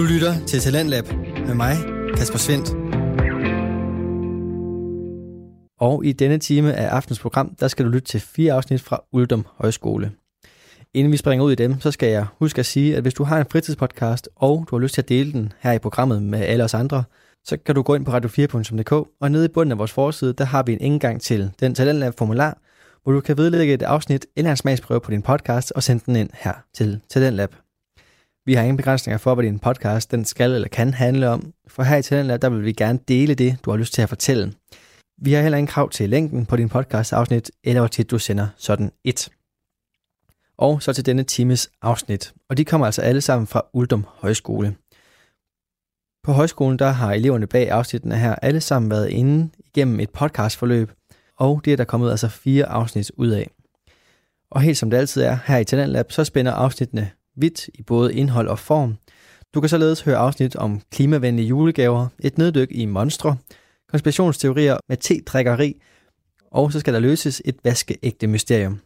Du lytter til Talentlab med mig, Kasper Svendt. Og i denne time af aftens program, der skal du lytte til fire afsnit fra Uldum Højskole. Inden vi springer ud i dem, så skal jeg huske at sige, at hvis du har en fritidspodcast, og du har lyst til at dele den her i programmet med alle os andre, så kan du gå ind på radio4.dk, og nede i bunden af vores forside, der har vi en indgang til den Talentlab-formular, hvor du kan vedlægge et afsnit eller en smagsprøve på din podcast og sende den ind her til Talentlab. Vi har ingen begrænsninger for, hvad din podcast den skal eller kan handle om, for her i Talentlab, der vil vi gerne dele det, du har lyst til at fortælle. Vi har heller ingen krav til længden på din podcast afsnit, eller hvor tit du sender sådan et. Og så til denne times afsnit, og de kommer altså alle sammen fra Uldum Højskole. På højskolen der har eleverne bag afsnittene her alle sammen været inde igennem et podcastforløb, og det er der kommet altså fire afsnit ud af. Og helt som det altid er her i Talentlab, så spænder afsnittene vidt i både indhold og form. Du kan således høre afsnit om klimavenlige julegaver, et neddyk i monstre, konspirationsteorier med te-drikkeri, og så skal der løses et vaskeægte mysterium.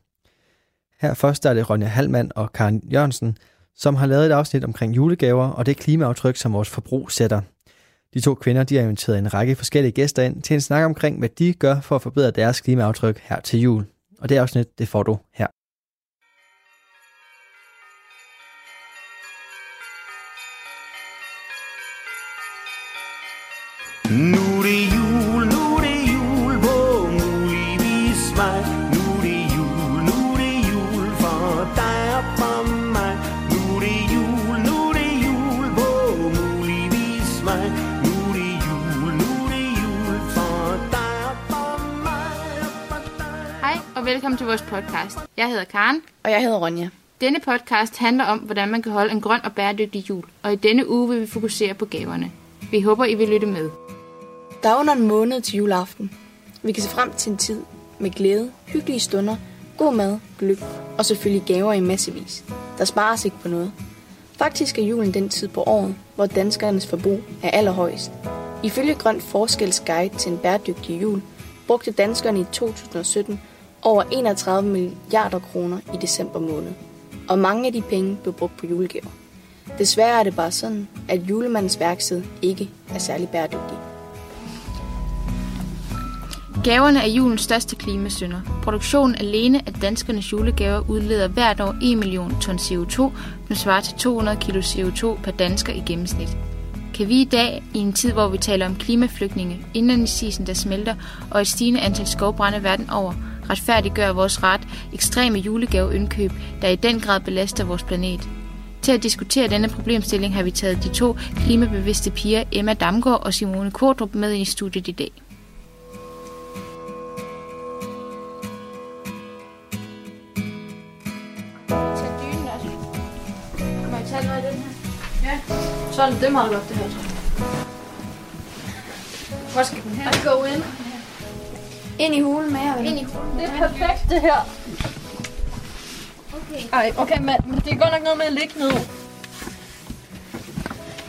Her først er det Ronja Halmand og Karen Jørgensen, som har lavet et afsnit omkring julegaver og det klimaaftryk, som vores forbrug sætter. De to kvinder de har inviteret en række forskellige gæster ind til en snak omkring, hvad de gør for at forbedre deres klimaaftryk her til jul. Og det afsnit, det får du her. Velkommen til vores podcast. Jeg hedder Karen. Og jeg hedder Ronja. Denne podcast handler om, hvordan man kan holde en grøn og bæredygtig jul, og i denne uge vil vi fokusere på gaverne. Vi håber, I vil lytte med. Der er under en måned til juleaften. Vi kan se frem til en tid med glæde, hyggelige stunder, god mad, gløb og selvfølgelig gaver i massevis. Der spares ikke på noget. Faktisk er julen den tid på året, hvor danskernes forbrug er allerhøjest. Ifølge Grøn Forskels Guide til en bæredygtig jul, brugte danskerne i 2017 over 31 milliarder kroner i december måned. Og mange af de penge blev brugt på julegaver. Desværre er det bare sådan, at julemandens værksted ikke er særlig bæredygtig. Gaverne er julens største klimasynder. Produktionen alene af danskernes julegaver udleder hvert år 1 million ton CO2, som svarer til 200 kg CO2 per dansker i gennemsnit. Kan vi i dag, i en tid hvor vi taler om klimaflygtninge, indlandsisen der smelter og et stigende antal skovbrænde verden over, retfærdiggøre vores ret ekstreme julegaveindkøb, der i den grad belaster vores planet? Til at diskutere denne problemstilling har vi taget de to klimabevidste piger Emma Damgaard og Simone Kordrup med ind i studiet i dag. Så er det, er meget godt, det her, tror jeg. Hvor skal den her? I go in. Ind i hulen med jer, Ind i hulen. Det er perfekt, det her. Okay. Ej, okay, men, det er godt nok noget med at ligge ned.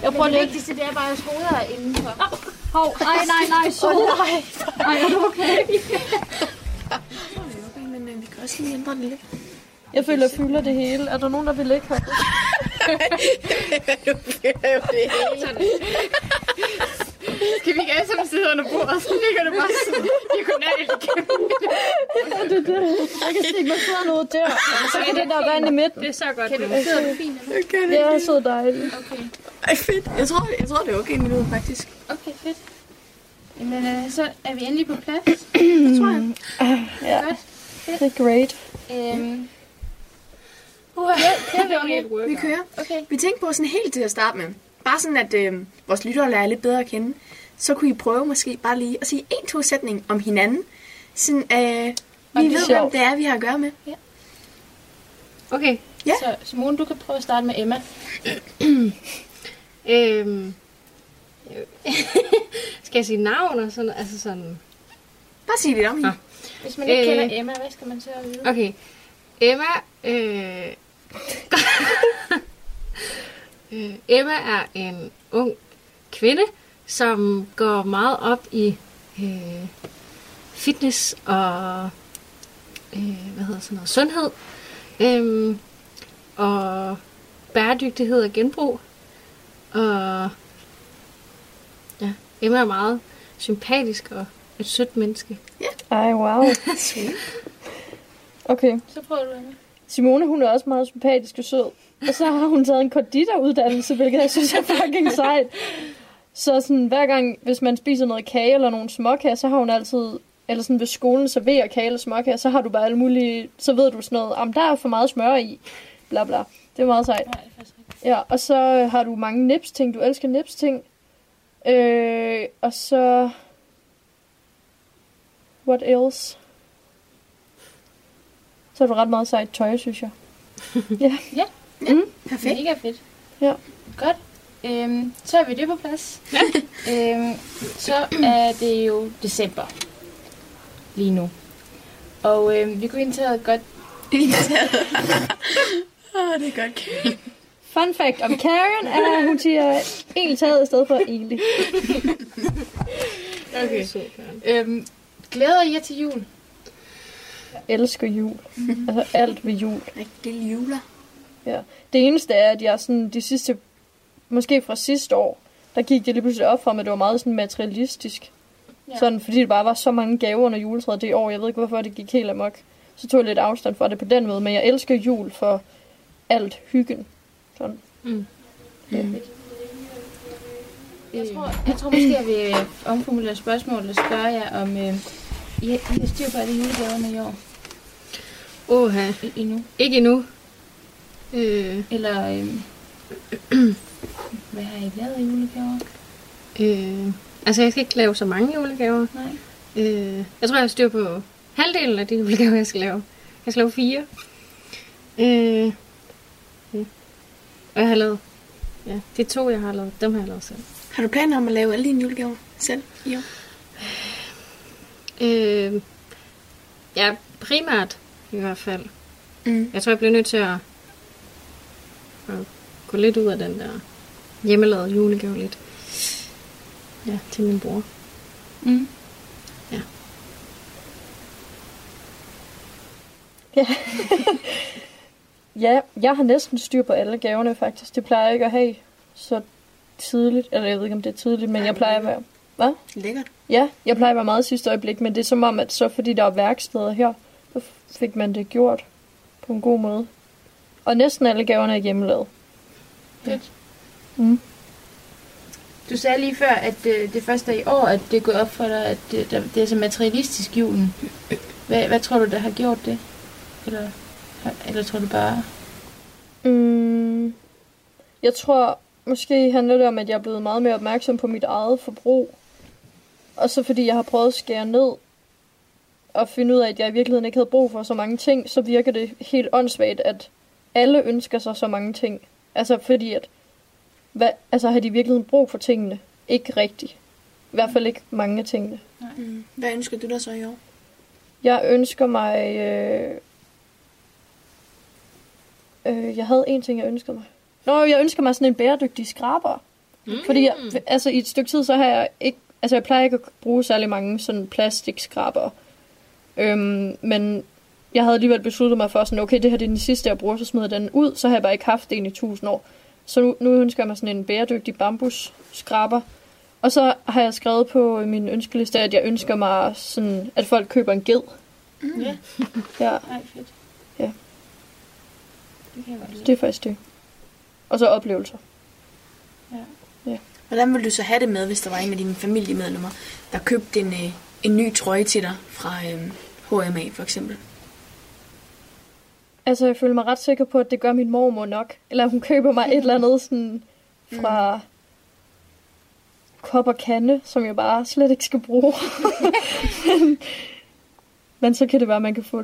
Jeg prøver Det lidt. vigtigste det er bare at skole her indenfor. Hov, ej, nej, nej, så. nej. Ej, er du okay? Men øh, vi kan også lige ændre det lidt. Jeg føler, jeg fylder det hele. Er der nogen, der vil ligge her? Skal vi ikke alle sammen sidde under bordet, så ligger det bare sådan diagonalt igennem. det er det. Jeg kan se, man sidder noget der. Så er det der rent i midten. Det er så godt. Kan du sidde fint? eller? Det er så dejligt. Okay. Ej, fedt. Jeg tror, jeg tror det er okay nu, faktisk. Okay, fedt. Jamen, øh, så er vi endelig på plads. Det tror jeg. Ja, Godt. det er great. Øhm, Ja, det var helt workout. vi kører. Okay. Vi tænkte på sådan helt til at starte med. Bare sådan, at øh, vores lyttere lærer lidt bedre at kende. Så kunne I prøve måske bare lige at sige en, to sætning om hinanden. Sådan, øh, vi det er ved, hvem sjovt. det er, vi har at gøre med. Okay. Ja. Så Simone, du kan prøve at starte med Emma. Øhm, skal jeg sige navn og sådan Altså sådan... Bare sig lidt om hende. Ah. Hvis man ikke Øh. kender Emma, hvad skal man så vide? Okay. Emma... Øh, øh, Emma er en ung kvinde, som går meget op i øh, fitness og øh, hvad hedder sådan noget, sundhed. Øhm, og bæredygtighed og genbrug. Og ja, Emma er meget sympatisk og et sødt menneske. Ej, wow. Okay. Så prøver du Emma. Simone, hun er også meget sympatisk og sød. Og så har hun taget en konditoruddannelse, hvilket jeg synes er fucking sejt. Så sådan, hver gang, hvis man spiser noget kage eller nogle småkager, så har hun altid, eller sådan, hvis skolen serverer kage eller småkager, så har du bare alle mulige, så ved du sådan noget, om der er for meget smør i, bla bla. Det er meget sejt. Nej, det er. Ja, og så har du mange nips-ting. Du elsker nips-ting. Øh, og så... What else? Så har du ret meget sejt tøj, synes jeg. ja. Perfekt. Mega fedt. Ja. Godt. Øhm, så er vi det på plads. øhm, så er det jo december lige nu. Og øhm, vi kunne indtage godt... Åh, det er godt. Fun fact om Karen er, at hun siger egentlig taget i stedet for egentlig. Okay. Øhm, glæder I jer til jul? Jeg elsker jul. Altså alt ved jul. Rigtig juler. Ja. Det eneste er, at jeg sådan de sidste, måske fra sidste år, der gik det lige pludselig op for mig, at det var meget sådan materialistisk. Ja. Ja. Sådan, fordi det bare var så mange gaver under juletræet det år. Jeg ved ikke, hvorfor det gik helt amok. Så tog jeg lidt afstand fra det på den måde. Men jeg elsker jul for alt hyggen. Sådan. Mm. Jeg tror, jeg tror måske, jeg vil omformulere spørgsmålet og spørge jer, om øh, I, I har styr på alle julegaverne i år Oha. I, endnu. Ikke endnu. Øh, Eller øh, hvad har I lavet af julegaver? øh, altså, jeg skal ikke lave så mange julegaver. Nej. Øh, jeg tror, jeg har styr på halvdelen af de julegaver, jeg skal lave. Jeg skal lave fire. Øh, ja. Og jeg har lavet... Ja, de to, jeg har lavet, dem har jeg lavet selv. Har du planer om at lave alle dine julegaver selv i år? Øh, ja, primært i hvert fald. Mm. Jeg tror, jeg bliver nødt til at, at gå lidt ud af den der hjemmelavede julegave lidt. Ja, til min bror. Mm. Ja, jeg har næsten styr på alle gaverne faktisk. Det plejer jeg ikke at have så tidligt. Eller jeg ved ikke, om det er tidligt, men Nej, jeg plejer at være... Hvad? Lækkert. Ja, jeg plejer at være meget sidste øjeblik, men det er som om, at så fordi der er værksteder her, så fik man det gjort på en god måde. Og næsten alle gaverne er hjemmelavet. Fedt. Mm. Du sagde lige før, at øh, det første er i år, at det gået op for dig, at det, der, det er så materialistisk julen. Hvad, hvad tror du, der har gjort det? Eller, eller tror du bare... Mm, jeg tror, måske handler det om, at jeg er blevet meget mere opmærksom på mit eget forbrug. Og så fordi jeg har prøvet at skære ned og finde ud af, at jeg i virkeligheden ikke havde brug for så mange ting, så virker det helt åndssvagt, at alle ønsker sig så mange ting. Altså fordi, at hvad, altså har de i virkeligheden brug for tingene? Ikke rigtigt. I hvert fald ikke mange af tingene. Mm. Hvad ønsker du dig så i år? Jeg ønsker mig... Øh... Øh, jeg havde en ting, jeg ønskede mig. Nå, jeg ønsker mig sådan en bæredygtig skraber. Mm. Fordi jeg, altså, i et stykke tid, så har jeg ikke... Altså, jeg plejer ikke at bruge særlig mange sådan plastikskraber. Øhm, men jeg havde alligevel besluttet mig for sådan, okay, det her det er den sidste, jeg bruger, så smider jeg den ud. Så har jeg bare ikke haft en i tusind år. Så nu, nu ønsker jeg mig sådan en bæredygtig bambusskraber. Og så har jeg skrevet på min ønskeliste, at jeg ønsker mig sådan, at folk køber en ged. Mm. Ja, Ja, nej, fedt. Ja. Det kan jeg godt lide. det er faktisk det. Og så oplevelser. Hvordan ville du så have det med, hvis der var en af dine familiemedlemmer, der købte en, øh, en ny trøje til dig fra øh, H&M for eksempel? Altså, jeg føler mig ret sikker på, at det gør min mormor nok. Eller hun køber mig et eller andet sådan fra kop og kande, som jeg bare slet ikke skal bruge. men, men så kan det være, at man kan få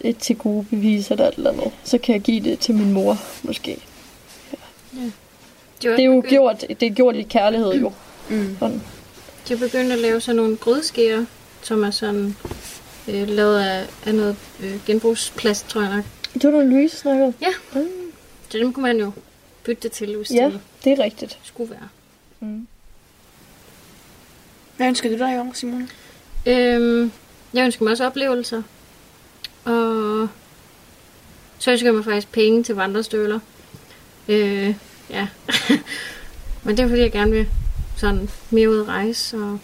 et, til gode bevis eller et eller andet. Så kan jeg give det til min mor, måske. De var Det er jo begyndt, gjort, det er gjort i kærlighed jo. Mm. Sådan. De har begyndt at lave sådan nogle grydeskeer, som er sådan øh, lavet af, af noget øh, genbrugsplast, tror jeg nok. Det var noget, Louise snakkede om. Så dem kunne man jo bytte det til, hvis Ja, det det er rigtigt. skulle være. Mm. Hvad ønsker du dig i år, Simone? Øhm, jeg ønsker mig også oplevelser. Og så ønsker jeg mig faktisk penge til vandrestøvler. Øh, ja. Men det er fordi, jeg gerne vil sådan mere ud at rejse, og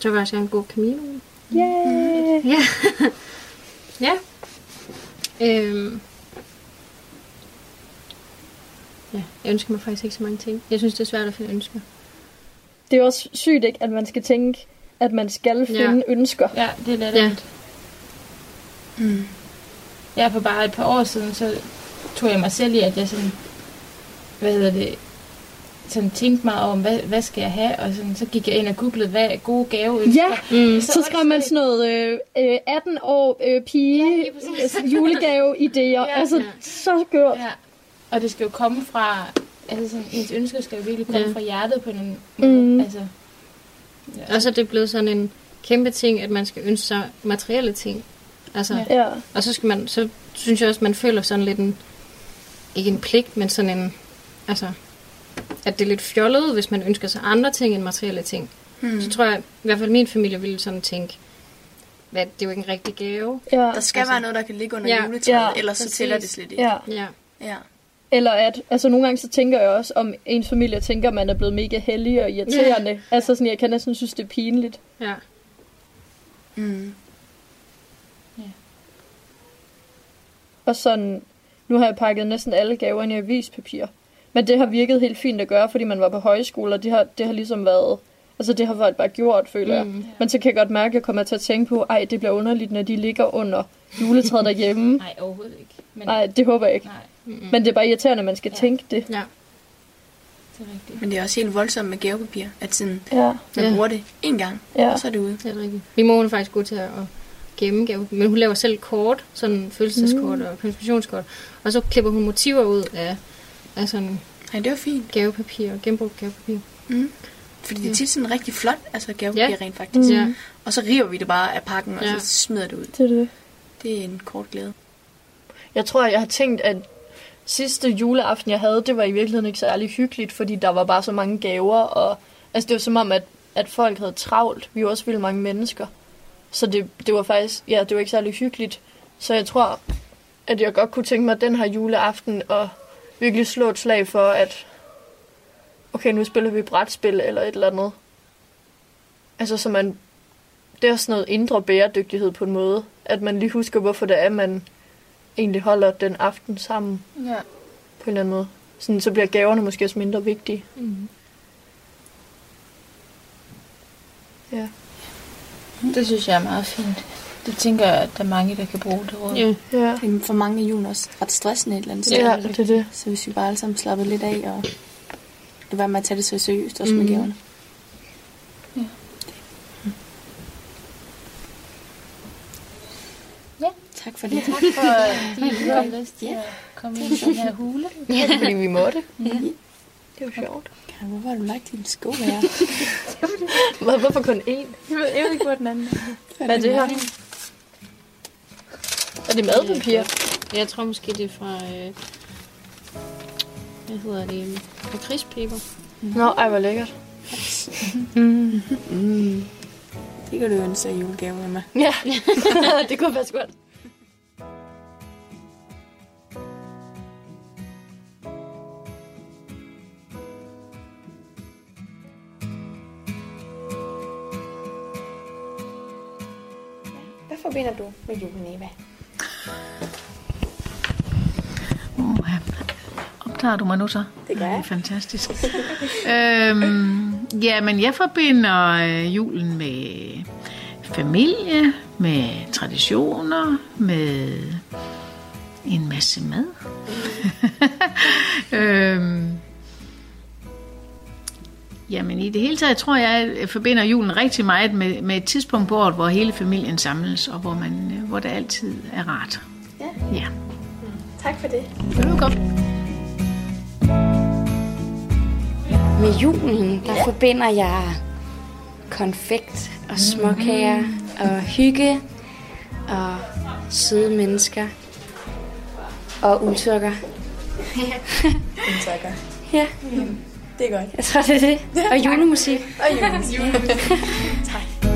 så vil jeg også gerne gå Camino. Yeah. Ja. ja. Øhm. Ja, jeg ønsker mig faktisk ikke så mange ting. Jeg synes, det er svært at finde ønsker. Det er også sygt, ikke, at man skal tænke, at man skal finde Ja. ønsker. Ja, det er latterligt. Ja. Mm. ja, for bare et par år siden, så tog jeg mig selv i, at jeg sådan, hvad hedder det, sådan tænkte mig om, hvad, hvad skal jeg have? Og sådan, så gik jeg ind og googlede, hvad er gode gaveønsker. Ja, Mm. så skrev man sådan noget øh, øh, 18 år øh, pige Ja, øh, julegave-idéer. Ja. altså, Ja. så gjort. Ja. Og det skal jo komme fra, altså sådan, ens ønsker skal jo virkelig komme Ja. fra hjertet på en måde. Mm. Altså, ja. Og så er det blevet sådan en kæmpe ting, at man skal ønske sig materielle ting. Altså. Ja. Og så skal man, så synes jeg også, man føler sådan lidt en, ikke en pligt, men sådan en, altså, at det er lidt fjollet, hvis man ønsker sig andre ting end materielle ting. Hmm. Så tror jeg, i hvert fald min familie ville sådan tænke, hvad, det er jo ikke en rigtig gave. Ja. Der skal Altså- være noget, der kan ligge under Ja. juletræet, Ja, ellers så præcis. tæller det slet ikke. ja. Ja, ja. Eller at, altså nogle gange så tænker jeg også, om ens familie tænker, at man er blevet mega heldig og irriterende. Ja. Altså sådan, jeg kan næsten synes, det er pinligt. ja. Mm. Og sådan, nu har jeg pakket næsten alle gaver ind i avispapir. Men det har virket helt fint at gøre, fordi man var på højskole, og det har, det har ligesom været... Altså det har været bare gjort, føler jeg. Mm. Men så kan jeg godt mærke, at jeg kommer til at tænke på, ej, det bliver underligt, når de ligger under juletræet derhjemme. Nej, overhovedet ikke. Men, Nej, det håber jeg ikke. nej, Mm. Men det er bare irriterende, at man skal Ja. tænke det. Ja, det er rigtigt. Men det er også helt voldsomt med gavepapir, at sådan, Ja, man Ja. bruger det en gang, ja. og så er det ude. det er rigtigt. Min mor er faktisk god til at gemme gave, men hun laver selv kort, sådan fødselsdagskort og konfirmationskort, og så klipper hun motiver ud af, af sådan Nej, det var fint. gavepapir og genbrugt gavepapir. Mm. Fordi det er tit sådan rigtig flot, altså gavepapir Ja. rent faktisk. Ja. Og så river vi det bare af pakken, og Ja. så smider det ud. Det er det. Det er en kort glæde. Jeg tror, jeg har tænkt, at sidste juleaften, jeg havde, det var i virkeligheden ikke særlig hyggeligt, fordi der var bare så mange gaver, og altså, det var som om, at, at folk havde travlt. Vi var også vildt mange mennesker. Så det, det var faktisk, ja, det var ikke særlig hyggeligt. Så jeg tror, at jeg godt kunne tænke mig den her juleaften og virkelig slå et slag for, at okay, nu spiller vi brætspil eller et eller andet. Altså, så man, det er sådan noget indre bæredygtighed på en måde, at man lige husker, hvorfor det er, man egentlig holder den aften sammen Ja. på en eller anden måde. Sådan, så bliver gaverne måske også mindre vigtige. Mm. Ja. Det synes jeg er meget fint. Det tænker jeg, at der er mange, der kan bruge det råd. Ja. Ja. Det er for mange af julen også ret stressende et eller andet sted. Ja, det er det. Så hvis vi bare alle sammen slapper lidt af, og det var med at tage det så seriøst, også mm. med gaverne. Ja. Ja. Tak for det. Tak for, at I har lyst til at komme ind i den her hule. Ja, fordi vi måtte. Ja. Det er jo sjovt. Karen, Hvor du lagt din sko her? Hvor- Hvorfor kun én? Jeg ved, jeg ved ikke, hvor den anden er. Hvad er det her? Er det madpapir? Jeg tror måske, det er fra... Øh, hvad hedder det? Lakridspeber. Nå, ej, hvor lækkert. Mm. Det kan du ønske af julegave, Emma. Ja, det kunne være godt. Hvad forbinder du med julen, Eva? Optager du mig nu så? Det gør jeg. Ej, Fantastisk. øhm, ja, men jeg forbinder øh, julen med familie, med traditioner, med en masse mad. øhm, Jamen i det hele taget tror jeg, jeg forbinder julen rigtig meget med, med et tidspunkt på året, hvor hele familien samles, og hvor, man, øh, hvor det altid er rart. Ja. Ja. Tak for det. Velkommen. Med julen, der forbinder jeg konfekt og småkager og hygge og søde mennesker og uldsukker. Takker. Ja, Det er godt. jeg tror, det er det. Og julemusik. Og julemusik. tak.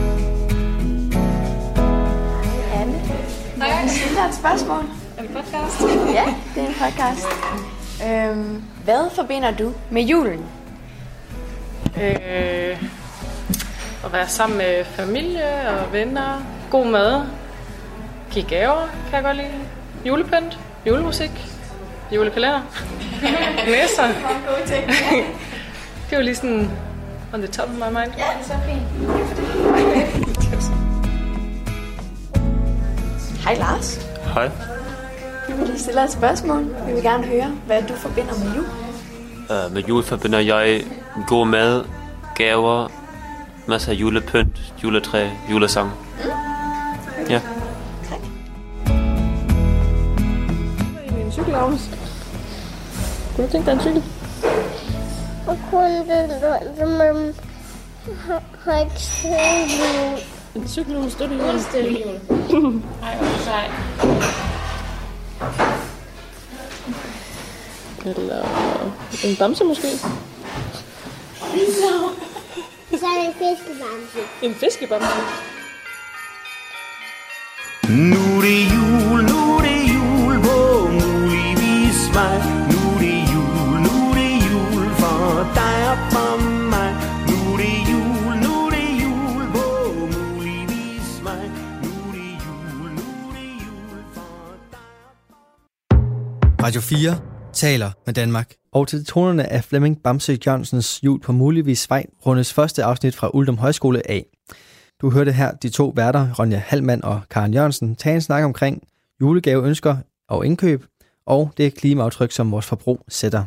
Anne, jeg dig et spørgsmål? Er det podcast? Ja, det er en podcast. Øhm, hvad forbinder du med julen? Øh, at være sammen med familie og venner. God mad. Give gaver, kan jeg godt lide. Julepynt. Julemusik. Julekalender. Næsser. det er jo lige sådan on the top of my mind. Ja, det er så fint. Hej Lars. Hej. Vi vil lige stille et spørgsmål. Vi vil gerne høre, hvad du forbinder med jul. Uh, med jul forbinder jeg god mad, gaver, masser af julepynt, juletræ, julesang. Ja. En cykel, Agnes. Kunne du tænke dig en cykel? Og kun det, som man har ikke set En cykelhjul, støttehjul. Støttehjul. Ej, hvor sej. Eller en bamse måske. Så er det en fiskebamse. En fiskebamse. Nu er det jul, nu er det jul på muligvis vej. Nu er det jul, nu er det jul for dig og for mig. Nu er det jul, nu er det jul på muligvis vej. Nu er det jul, nu er det jul for dig. Radio 4 taler med Danmark. Og til tonerne af Flemming Bamse Jørgensens jul på muligvis vej rundes første afsnit fra Uldum Højskole af. Du hørte her de to værter, Ronja Halmand og Karen Jørgensen, tage en snak omkring julegaveønsker og indkøb, og det klimaaftryk, som vores forbrug sætter.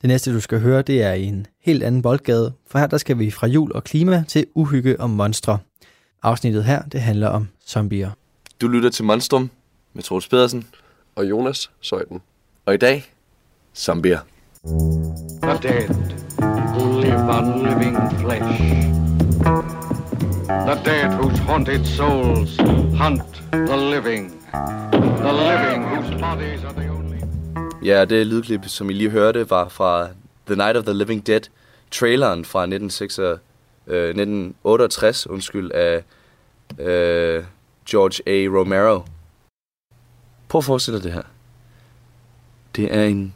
Det næste, du skal høre, det er i en helt anden boldgade, for her der skal vi fra jul og klima til uhygge og monstre. Afsnittet her, det handler om zombier. Du lytter til Monstrum med Troels Pedersen. Og Jonas Søjden. Og i dag, zombier. The dead who live on living flesh. The dead whose haunted souls hunt the living. The living whose bodies are the only... Ja, det lydklip, som I lige hørte, var fra The Night of the Living Dead, traileren fra 1966, øh, 1968 undskyld, af øh, George A. Romero. Prøv at forestille dig det her. Det er en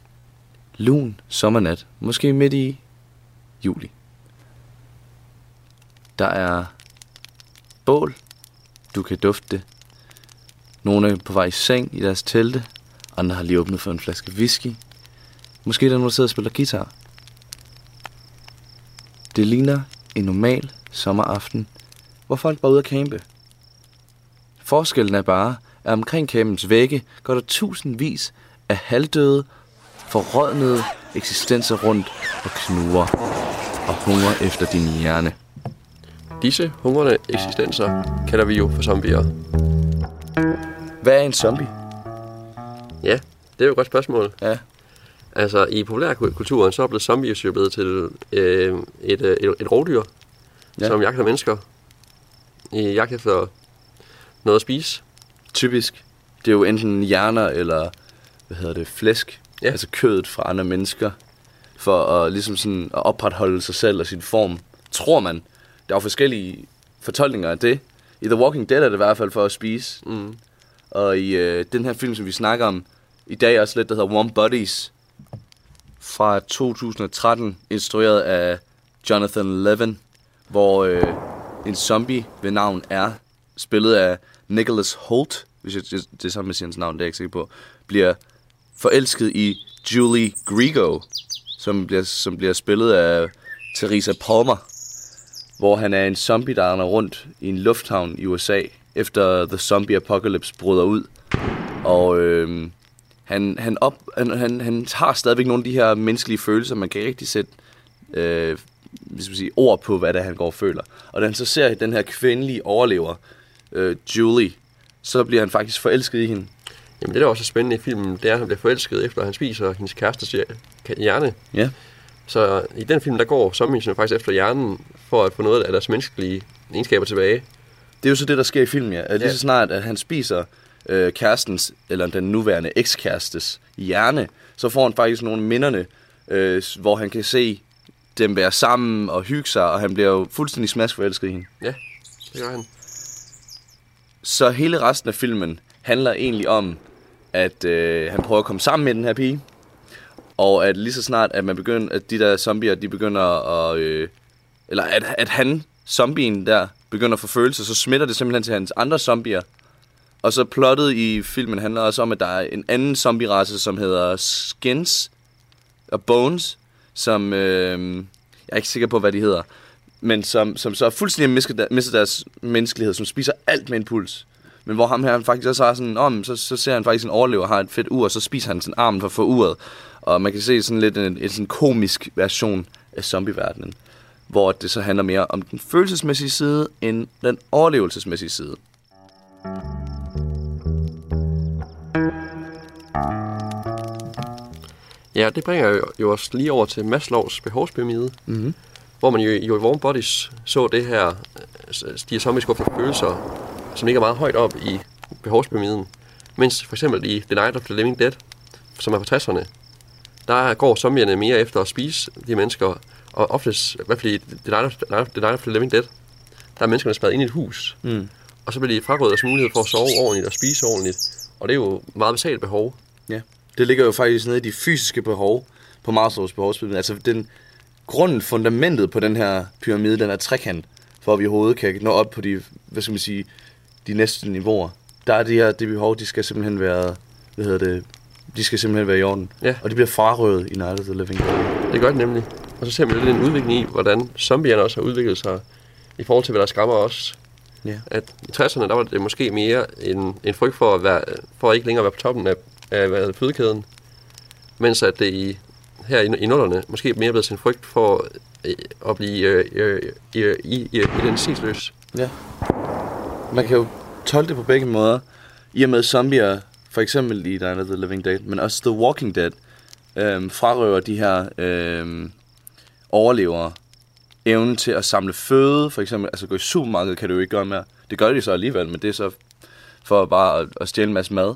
lun sommernat, måske midt i juli. Der er bål, du kan dufte det. Nogle er på vej i seng i deres telte, andre har lige åbnet for en flaske whisky. Måske er der nogen, der sidder og spiller guitar. Det ligner en normal sommeraften, hvor folk bare er ude at campe. Forskellen er bare, at omkring campens vægge går der tusindvis af halvdøde, forrådnede eksistenser rundt og knuger og hungrer efter din hjerne. Disse hungrende eksistenser kalder vi jo for zombier. Hvad er en zombie? Ja, det er jo et godt spørgsmål. Ja. Altså, i populærkulturen, så er blevet zombies jo blevet til øh, et, øh, et, et rovdyr, ja. som jagter mennesker. I jagt efter noget at spise. Typisk. Det er jo enten hjerner eller, hvad hedder det, flæsk. Ja. Altså kødet fra andre mennesker. For at, ligesom sådan, at opretholde sig selv og sin form. Tror man. Der er jo forskellige fortolkninger af det. I The Walking Dead er det i hvert fald for at spise. Mm. Og i øh, den her film, som vi snakker om i dag, også lidt, der hedder Warm Bodies. Fra 2013, instrueret af Jonathan Levin. Hvor øh, en zombie ved navn er spillet af Nicholas Holt, hvis jeg, det, er samme med siger hans navn, det er jeg ikke sikker på, bliver forelsket i Julie Grigo, som bliver, som bliver spillet af Theresa Palmer, hvor han er en zombie, der render rundt i en lufthavn i USA, efter The Zombie Apocalypse bryder ud. Og øh, han, han, op, han, han, han har stadigvæk nogle af de her menneskelige følelser, man kan ikke rigtig sætte øh, hvis man siger, ord på, hvad det er, han går og føler. Og da han så ser den her kvindelige overlever, øh, Julie, så bliver han faktisk forelsket i hende. Jamen det, der også er spændende i filmen, det er, at han bliver forelsket efter, at han spiser hendes kærestes hjer- hjerne. Ja. Så i den film, der går zombiesene faktisk efter hjernen, for at få noget af deres menneskelige egenskaber tilbage. Det er jo så det, der sker i filmen, ja. At lige så snart, at han spiser øh, kærestens, eller den nuværende ekskærestes hjerne, så får han faktisk nogle minderne, øh, hvor han kan se dem være sammen og hygge sig, og han bliver jo fuldstændig smask forelsket i hende. Ja, det gør han. Så hele resten af filmen handler egentlig om, at øh, han prøver at komme sammen med den her pige. Og at lige så snart, at man begynder, at de der zombier, de begynder at... Øh, eller at, at han, zombien der, begynder at få følelser, så smitter det simpelthen til hans andre zombier. Og så plottet i filmen handler også om, at der er en anden zombie-race, som hedder Skins og Bones, som... Øh, jeg er ikke sikker på, hvad de hedder. Men som, som så er fuldstændig mistet, der, mistet deres menneskelighed, som spiser alt med en puls. Men hvor ham her han faktisk også har sådan, om, så, så ser han faktisk en overlever, har et fedt ur, og så spiser han sådan armen for at få uret. Og man kan se sådan lidt en, en sådan komisk version af zombieverdenen, hvor det så handler mere om den følelsesmæssige side, end den overlevelsesmæssige side. Ja, det bringer jo, os lige over til Maslows behovspyramide, mm-hmm. hvor man jo, i Warm Bodies så det her, de her zombieskuffede følelser, som ligger meget højt op i behovspyramiden. Mens for eksempel i The Night of the Living Dead, som er på 60'erne, der går zombierne mere efter at spise de mennesker, og oftest, i hvert fald i The Night of, The Night of, the, Night of the Living Dead, der er menneskerne spadet ind i et hus, Mm. og så bliver de frarøvet deres mulighed for at sove ordentligt og spise ordentligt. Og det er jo meget basalt behov. Ja, det ligger jo faktisk nede i de fysiske behov på Maslows behovspyramide. Altså den grunden, fundamentet på den her pyramide, den er trekant, for at vi overhovedet kan nå op på de, hvad skal man sige, de næste niveauer. Der er de her de behov, de skal simpelthen være, hvad hedder det, de skal simpelthen være i orden. Ja. Og de bliver frarøvet i Night of the Living Dead. Det gør det nemlig. Og så ser man lidt en udvikling i, hvordan zombierne også har udviklet sig i forhold til, hvad der skræmmer os. Ja. At i 60'erne, der var det måske mere en, en frygt for at, være, for at ikke længere være på toppen af, af hvad det, fødekæden. Mens at det i, her i, i nullerne måske mere blevet en frygt for øh, at blive øh, øh, øh, identitetsløs. Ja. Man kan jo tolke det på begge måder. I og med zombier, for eksempel i Night of the Living Dead, men også The Walking Dead, øhm, frarøver de her øhm, overlevere evnen til at samle føde, for eksempel, altså gå i supermarkedet kan du jo ikke gøre mere. Det gør de så alligevel, men det er så for bare at, at stjæle en masse mad.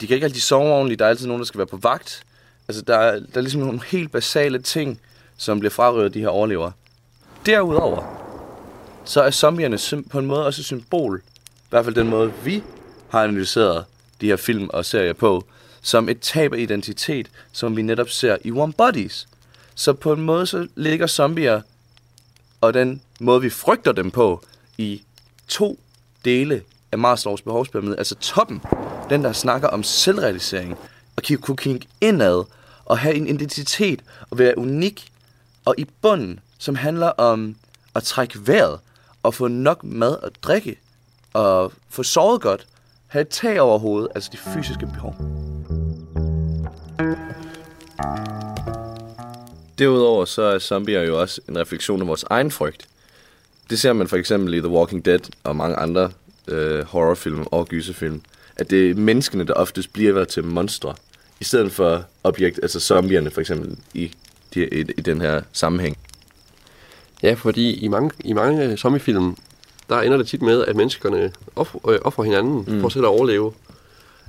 De kan ikke altid sove ordentligt, der er altid nogen, der skal være på vagt. Altså, der er, der er ligesom nogle helt basale ting, som bliver frarøvet de her overlevere. Derudover, så er zombierne på en måde også et symbol, i hvert fald den måde, vi har analyseret de her film og serier på, som et tab af identitet, som vi netop ser i One Bodies. Så på en måde så ligger zombier og den måde, vi frygter dem på, i to dele af Maslows behovspyramide. Altså toppen, den der snakker om selvrealisering, og kunne kigge indad, og have en identitet, og være unik, og i bunden, som handler om at trække vejret, at få nok mad og drikke, og få sovet godt, have et tag over hovedet, altså de fysiske behov. Derudover så er zombier jo også en refleksion af vores egen frygt. Det ser man for eksempel i The Walking Dead og mange andre øh, horrorfilm og gyserfilm, at det er menneskene, der oftest bliver til monstre, i stedet for objekt, altså zombierne for eksempel i, i, i den her sammenhæng. Ja, fordi i mange, i mange zombiefilm, der ender det tit med, at menneskerne øh, offrer hinanden mm. for selv at overleve.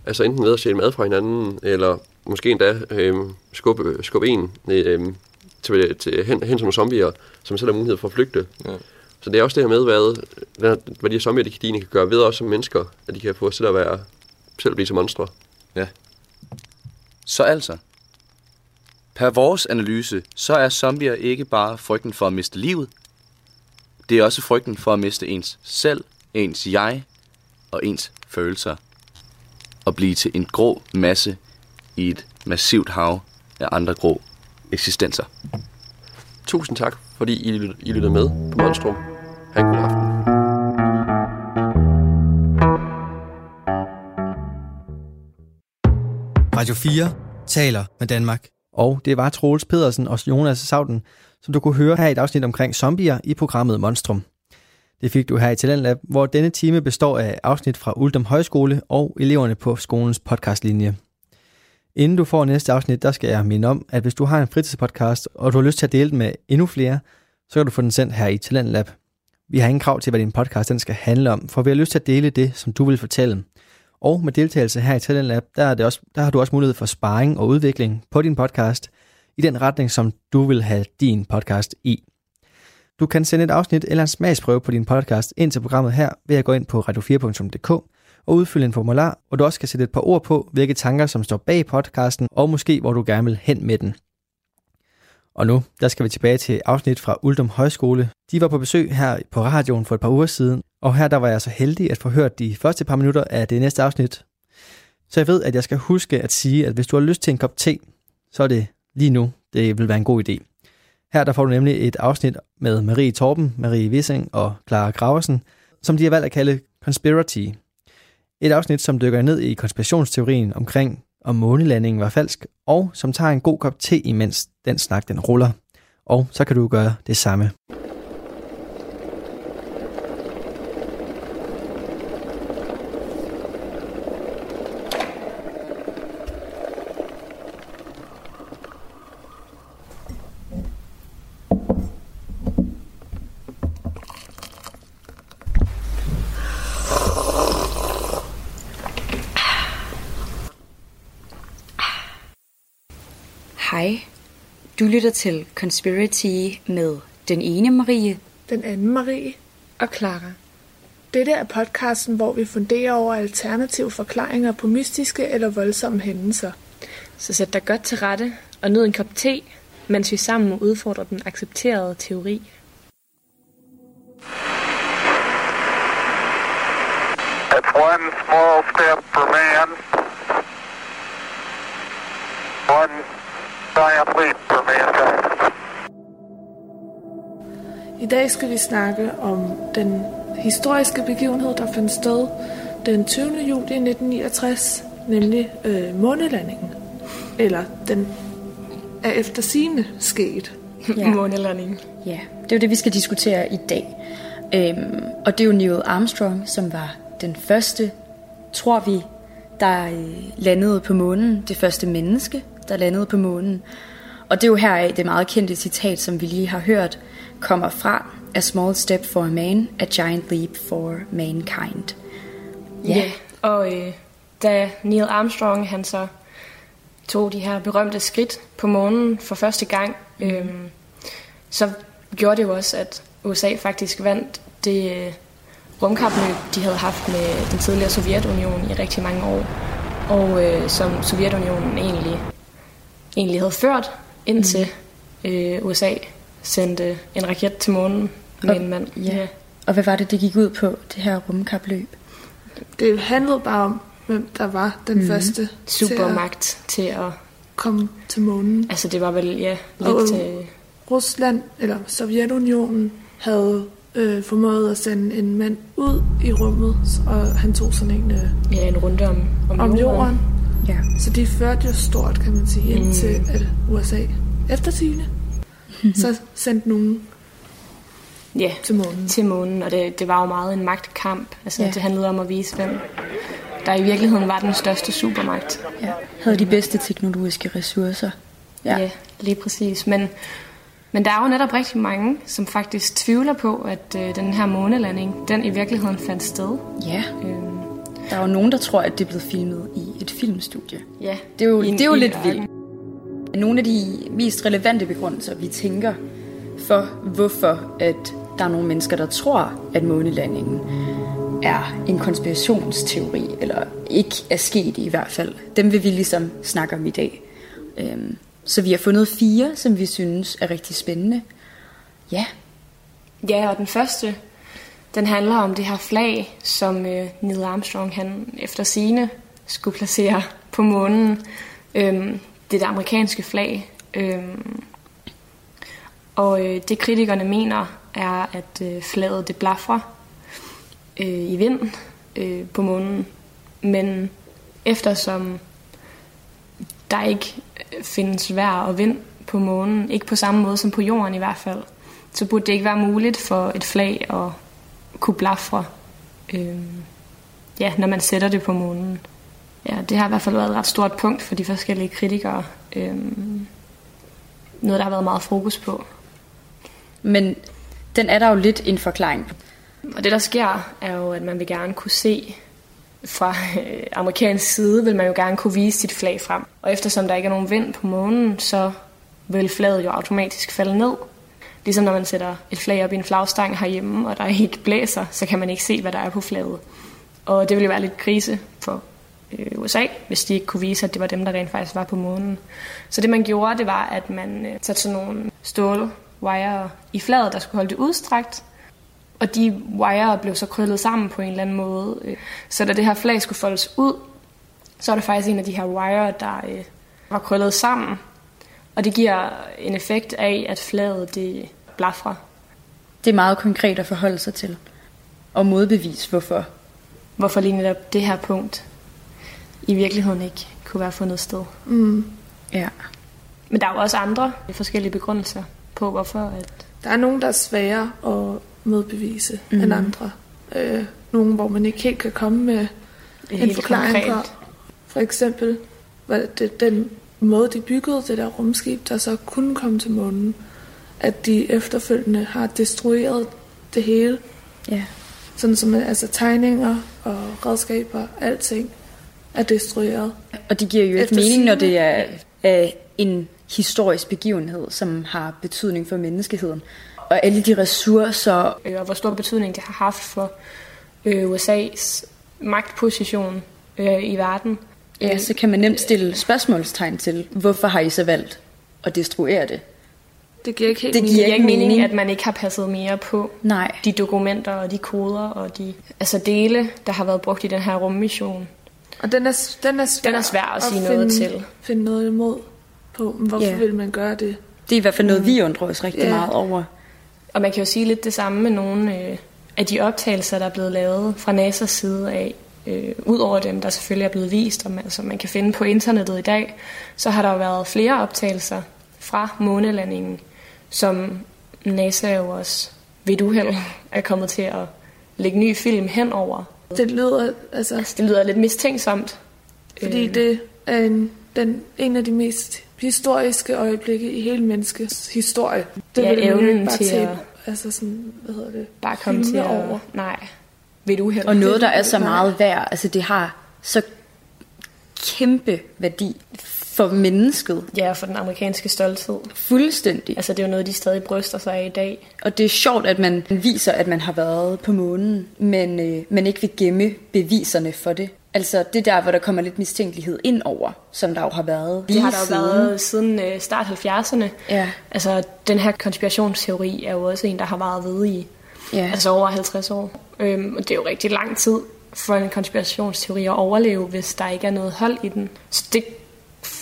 Altså enten ved at stjæle mad fra hinanden, eller måske endda øh, skubbe, skubbe en øh, til, til, hen, hen som zombier, som selv har mulighed for at flygte. Ja. Så det er også det her med, hvad, hvad, de her zombier, de, kan- kan gøre ved os som mennesker, at de kan få os til at være, selv blive til monstre. Ja. Så altså, per vores analyse, så er zombier ikke bare frygten for at miste livet. Det er også frygten for at miste ens selv, ens jeg og ens følelser. Og blive til en grå masse i et massivt hav af andre grå eksistenser. Tusind tak, fordi I, lyt- I lyttede med på Monstrum. Ha' en god aften. Radio 4 taler med Danmark. Og det var Troels Pedersen og Jonas Sauden, som du kunne høre her i et afsnit omkring zombier i programmet Monstrum. Det fik du her i Talentlab, hvor denne time består af afsnit fra Uldum Højskole og eleverne på skolens podcastlinje. Inden du får næste afsnit, der skal jeg minde om, at hvis du har en fritidspodcast, og du har lyst til at dele den med endnu flere, så kan du få den sendt her i Talentlab. Vi har ingen krav til, hvad din podcast den skal handle om, for vi har lyst til at dele det, som du vil fortælle. Og med deltagelse her i Talent Lab, der, er det også, der har du også mulighed for sparring og udvikling på din podcast i den retning, som du vil have din podcast i. Du kan sende et afsnit eller en smagsprøve på din podcast ind til programmet her ved at gå ind på radio4.dk, og udfylde en formular, hvor du også kan sætte et par ord på, hvilke tanker, som står bag podcasten, og måske hvor du gerne vil hen med den. Og nu, der skal vi tilbage til afsnit fra Uldum Højskole. De var på besøg her på radioen for et par uger siden, og her der var jeg så heldig at få hørt de første par minutter af det næste afsnit. Så jeg ved, at jeg skal huske at sige, at hvis du har lyst til en kop te, så er det lige nu, det vil være en god idé. Her der får du nemlig et afsnit med Marie Torben, Marie Wissing og Clara Graversen, som de har valgt at kalde Conspiracy. Et afsnit, som dykker ned i konspirationsteorien omkring, om månelandingen var falsk, og som tager en god kop te, imens den snak den ruller. Og så kan du gøre det samme. Hej. Du lytter til Conspiracy med den ene Marie. Den anden Marie og Clara. Dette er podcasten, hvor vi funderer over alternative forklaringer på mystiske eller voldsomme hændelser. Så sæt dig godt til rette og nyd en kop te, mens vi sammen udfordrer den accepterede teori. It's one small step for man, one giant leap for mankind. I dag skal vi snakke om den historiske begivenhed, der fandt sted den 20. juli 1969, nemlig øh, månelandingen. Eller den er efter sigende sket. Ja. Månelandingen. Ja, det er jo det, vi skal diskutere i dag. Øhm, og det er jo Neil Armstrong, som var den første, tror vi, der øh, landede på månen. Det første menneske, der landede på månen. Og det er jo heraf det meget kendte citat, som vi lige har hørt, kommer fra A small step for a man, a giant leap for mankind. Ja, yeah. og øh, da Neil Armstrong han så tog de her berømte skridt på månen for første gang, mm. øhm, så gjorde det jo også, at USA faktisk vandt det øh, rumkapløb, de havde haft med den tidligere Sovjetunion i rigtig mange år, og øh, som Sovjetunionen egentlig, egentlig havde ført, indtil mm. øh, USA sendte en raket til månen med Og- en mand. Ja. Og hvad var det, det gik ud på, det her rumkapløb? Det handlede bare om, hvem der var den Mhm. første Supermagt til at komme til månen. Altså det var vel, ja, lidt Og til... Rusland, eller Sovjetunionen, havde øh, formået at sende en mand ud i rummet, og han tog sådan en... Øh, ja, en runde om, om, om jorden. jorden. Ja. Så de førte jo stort, kan man sige, Mm. indtil at USA efter sigende, så sendte nogen ja, til månen. til månen, og det, det var jo meget en magtkamp. Altså Ja. det handlede om at vise, hvem der i virkeligheden var den største supermagt. Ja. Havde de bedste teknologiske ressourcer. Ja, ja lige præcis. Men, men der er jo netop rigtig mange, som faktisk tvivler på, at øh, den her månelanding, den i virkeligheden fandt sted. Ja. Øhm, Der er jo nogen, der tror, at det blevet filmet i et filmstudie. ja. Det er jo, en det er jo lidt vildt. Nogle af de mest relevante begrundelser, vi tænker for, hvorfor at der er nogle mennesker, der tror, at månelandingen er en konspirationsteori, eller ikke er sket i hvert fald. Dem vil vi ligesom snakke om i dag. Øhm, så vi har fundet fire, som vi synes er rigtig spændende. Ja, Ja, og den første, den handler om det her flag, som øh, Neil Armstrong han efter sine skulle placere på månen. Øhm, det er det amerikanske flag. Øhm, og øh, det kritikerne mener er, at øh, flaget det blaffer øh, i vind øh, på månen. Men eftersom der ikke øh, findes vejr og vind på månen, ikke på samme måde som på jorden i hvert fald, så burde det ikke være muligt for et flag at kunne blafre, øh, ja, når man sætter det på månen. Ja, det har i hvert fald været et ret stort punkt for de forskellige kritikere. Øh, noget, der har været meget fokus på. men den er der jo lidt en forklaring på. Og det, der sker, er jo, at man vil gerne kunne se fra øh, amerikansk side, vil man jo gerne kunne vise sit flag frem. Og eftersom der ikke er nogen vind på månen, så vil flaget jo automatisk falde ned. Ligesom når man sætter et flag op i en flagstang herhjemme, og der ikke blæser, så kan man ikke se, hvad der er på flaget. Og det ville jo være lidt krise for øh, USA, hvis de ikke kunne vise, at det var dem, der rent faktisk var på månen. Så det man gjorde, det var, at man øh, satte sådan nogle stål wire i fladet, der skulle holde det udstrakt. Og de wire blev så krøllet sammen på en eller anden måde. øh. Så da det her flag skulle foldes ud, så er der faktisk en af de her wire, der øh, var krøllet sammen. Og det giver en effekt af, at flaget det blafrer. Det er meget konkret at forholde sig til. Og modbevis, hvorfor. Hvorfor lige netop det her punkt i virkeligheden ikke kunne være fundet sted. Mm. Ja. Men der er jo også andre forskellige begrundelser på, hvorfor at... Der er nogen, der er svære at modbevise mm. Mhm. end andre. Øh, nogen, hvor man ikke helt kan komme med en Helt forklaring på. For eksempel, var det den måde, de byggede det der rumskib, der så kunne komme til månen, at de efterfølgende har destrueret det hele. Ja. Sådan som altså tegninger og redskaber, alting er destrueret. Og det giver jo ikke mening, når det er, er en historisk begivenhed, som har betydning for menneskeheden. Og alle de ressourcer... Øh, og hvor stor betydning det har haft for øh, USA's magtposition øh, i verden. Ja, så kan man nemt stille spørgsmålstegn til, hvorfor har I så valgt at destruere det? Det giver ikke helt Det giver giver ikke ikke mening, mening. at man ikke har passet mere på Nej. de dokumenter og de koder og de altså dele, der har været brugt i den her rummission. Og den er, den er svær, Den er svær at sige finde, noget til. finde noget imod på. Men Hvorfor Ja. vil man gøre det? Det er i hvert fald noget, vi undrer os rigtig Ja. meget over. Og man kan jo sige lidt det samme med nogle øh, af de optagelser, der er blevet lavet fra NASA's side af. Øh, Udover dem, der selvfølgelig er blevet vist, og man, altså man kan finde på internettet i dag, så har der jo været flere optagelser fra månelandingen, som NASA jo også ved et uheld er kommet til at lægge ny film henover. Det lyder, altså... altså det lyder lidt mistænksomt. Fordi Øh, det er en, den, en af de mest historiske øjeblikke i hele menneskets historie. Det Ja, vil man jo evnen ikke bare til at- altså sådan, hvad hedder det? bare komme til at... over. Nej, ved uheld. Og noget, der er så meget værd, altså det har så kæmpe værdi for mennesket. Ja, for den amerikanske stolthed. Fuldstændig. Altså det er jo noget, de stadig bryster sig af i dag. Og det er sjovt, at man viser, at man har været på månen, men øh, man ikke vil gemme beviserne for det. Altså det er der, hvor der kommer lidt mistænkelighed ind over, som der jo har været Det lige har der jo siden. været siden øh, start 70'erne. Ja. Altså, den her konspirationsteori er jo også en, der har varet ved i Ja. altså over 50 år. Øhm, og det er jo rigtig lang tid for en konspirationsteori at overleve, hvis der ikke er noget hold i den. Så det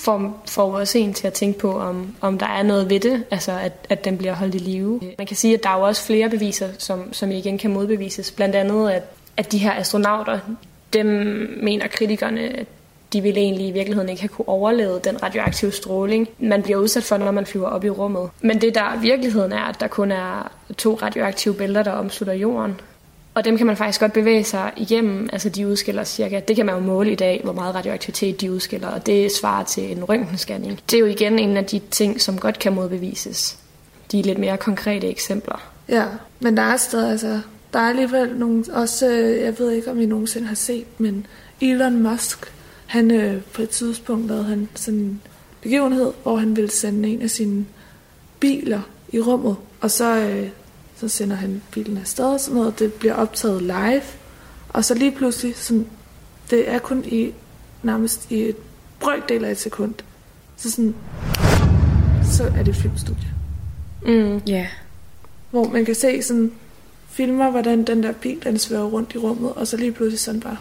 får, får også en til at tænke på, om, om der er noget ved det, altså at, at den bliver holdt i live. Man kan sige, at der er jo også flere beviser, som, som igen kan modbevises. Blandt andet, at, at de her astronauter, dem mener kritikerne, at de ville egentlig i virkeligheden ikke have kunne overleve den radioaktive stråling, man bliver udsat for, når man flyver op i rummet. Men det der virkeligheden er, at der kun er to radioaktive bælter, der omslutter jorden. Og dem kan man faktisk godt bevæge sig igennem. Altså de udskiller cirka, det kan man jo måle i dag, hvor meget radioaktivitet de udskiller, og det svarer til en røntgenscanning. Det er jo igen en af de ting, som godt kan modbevises. De er lidt mere konkrete eksempler. Ja, men der er stadig, altså, der er alligevel nogle, også, øh, jeg ved ikke, om I nogensinde har set, men Elon Musk, han øh, på et tidspunkt lavede han sådan en begivenhed, hvor han ville sende en af sine biler i rummet, og så, øh, så sender han bilen afsted og sådan noget, det bliver optaget live, og så lige pludselig, sådan, det er kun i nærmest i et brøkdel af et sekund, så sådan, så er det et filmstudie. Mm. Ja. Hvor man kan se sådan filmer, hvordan den der bil, den svæver rundt i rummet, og så lige pludselig sådan bare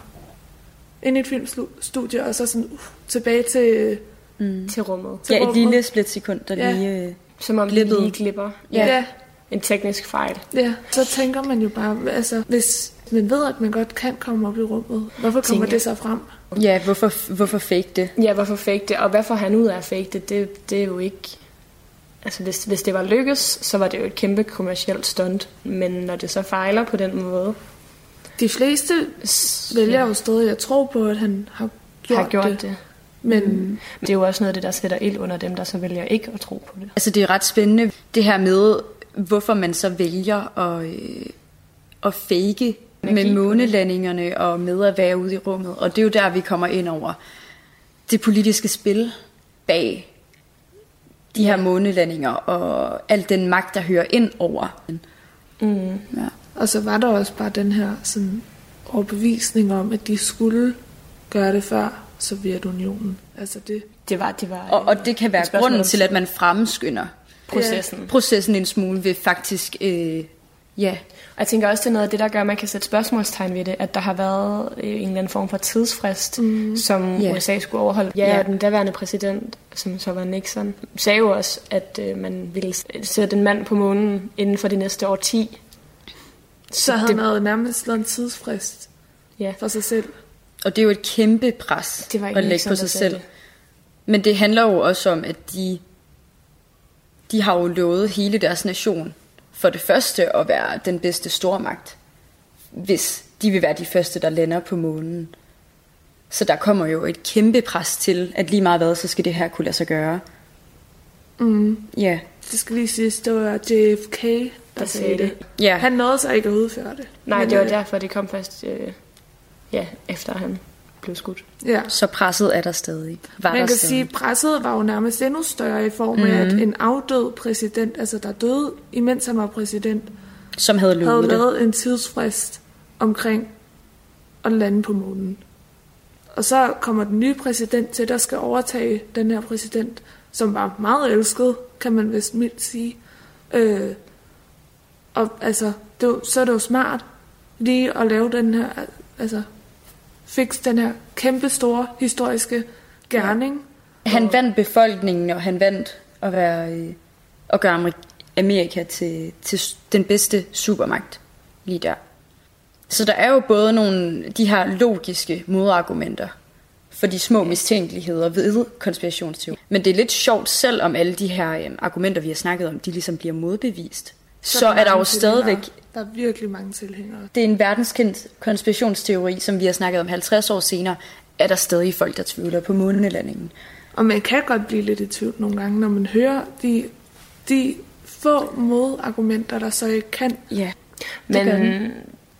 ind i et filmstudie, og så sådan uh, tilbage til, Mm. Til rummet. til Ja, et rummet. lille splitsekund, der Ja. lige... Øh, Som om de Glippet. lige glipper. Ja. ja. En teknisk fejl. Ja, så tænker man jo bare, altså hvis man ved, at man godt kan komme op i rummet, hvorfor kommer Tænker- det så frem? ja, hvorfor, hvorfor fake det? Ja, hvorfor fake det? Og hvad får han ud af at fake det? Det, det er jo ikke... Altså, hvis, hvis det var lykkes, så var det jo et kæmpe kommercielt stunt. Men når det så fejler på den måde... De fleste vælger jo stadig at tro på, at han har gjort, har gjort det. det. Men Mm. Det er jo også noget af det, der sætter ild under dem, der så vælger ikke at tro på det. Altså det er ret spændende, det her med, hvorfor man så vælger at, øh, at fake med månelandingerne og med at være ude i rummet. Og det er jo der, vi kommer ind over det politiske spil bag de her månelandinger og al den magt, der hører ind over. Mm. Ja. Og så var der også bare den her sådan overbevisning om, at de skulle gøre det før Sovjetunionen. Altså det, det var, det var Og, og det kan være grunden til, at man fremskynder Processen. processen en smule ved faktisk, øh, ja, Og jeg tænker også, det er noget af det, der gør, at man kan sætte spørgsmålstegn ved det, at der har været øh, en eller anden form for tidsfrist, mm. som Ja. USA skulle overholde. Ja, og den daværende præsident, som så var Nixon, sagde jo også, at øh, man ville sætte en mand på månen inden for de næste år 10. så havde han havde nærmest lavet en tidsfrist ja. for sig selv. og det er jo et kæmpe pres Det var ikke at lægge Nixon, på sig selv. det. Men det handler jo også om, at de, de har jo lovet hele deres nation for det første at være den bedste stormagt, hvis de vil være de første, der lander på månen. Så der kommer jo et kæmpe pres til, at lige meget hvad, så skal det her kunne lade sig gøre. Mm. Ja. Det skal lige siges, det var JFK, der, der sagde det. Ja. Han nåede så ikke at udføre det. Nej, Men, det var øh, derfor, det kom først, øh, ja, efter han blev skudt. Ja. Så presset er der stadig. Var Man der kan stadig. sige, at presset var jo nærmest endnu større i form af, at Mhm. en afdød præsident, altså der døde, imens han var præsident, Som havde lovet havde det. lavet en tidsfrist omkring at lande på månen. Og så kommer den nye præsident til, der skal overtage den her præsident, som var meget elsket, kan man vist mildt sige. Øh, og altså, det, var- så er det jo smart lige at lave den her, altså, fix den her kæmpe store historiske gerning. Han vandt befolkningen, og han vandt at, være, øh, at gøre Amerika, til, til den bedste supermagt lige der. Så der er jo både nogle de her logiske modargumenter for de små mistænkeligheder ved konspirationsteori. Men det er lidt sjovt, selvom alle de her øh, argumenter, vi har snakket om, de ligesom bliver modbevist. Så, så er der jo stadigvæk. Der er virkelig mange tilhængere. det er en verdenskendt konspirationsteori, som vi har snakket om 50 år senere, er der stadig folk, der tvivler på månelandingen. Og man kan godt blive lidt i tvivl nogle gange, når man hører de, de få modargumenter, der så ikke kan. Ja, det gør Men,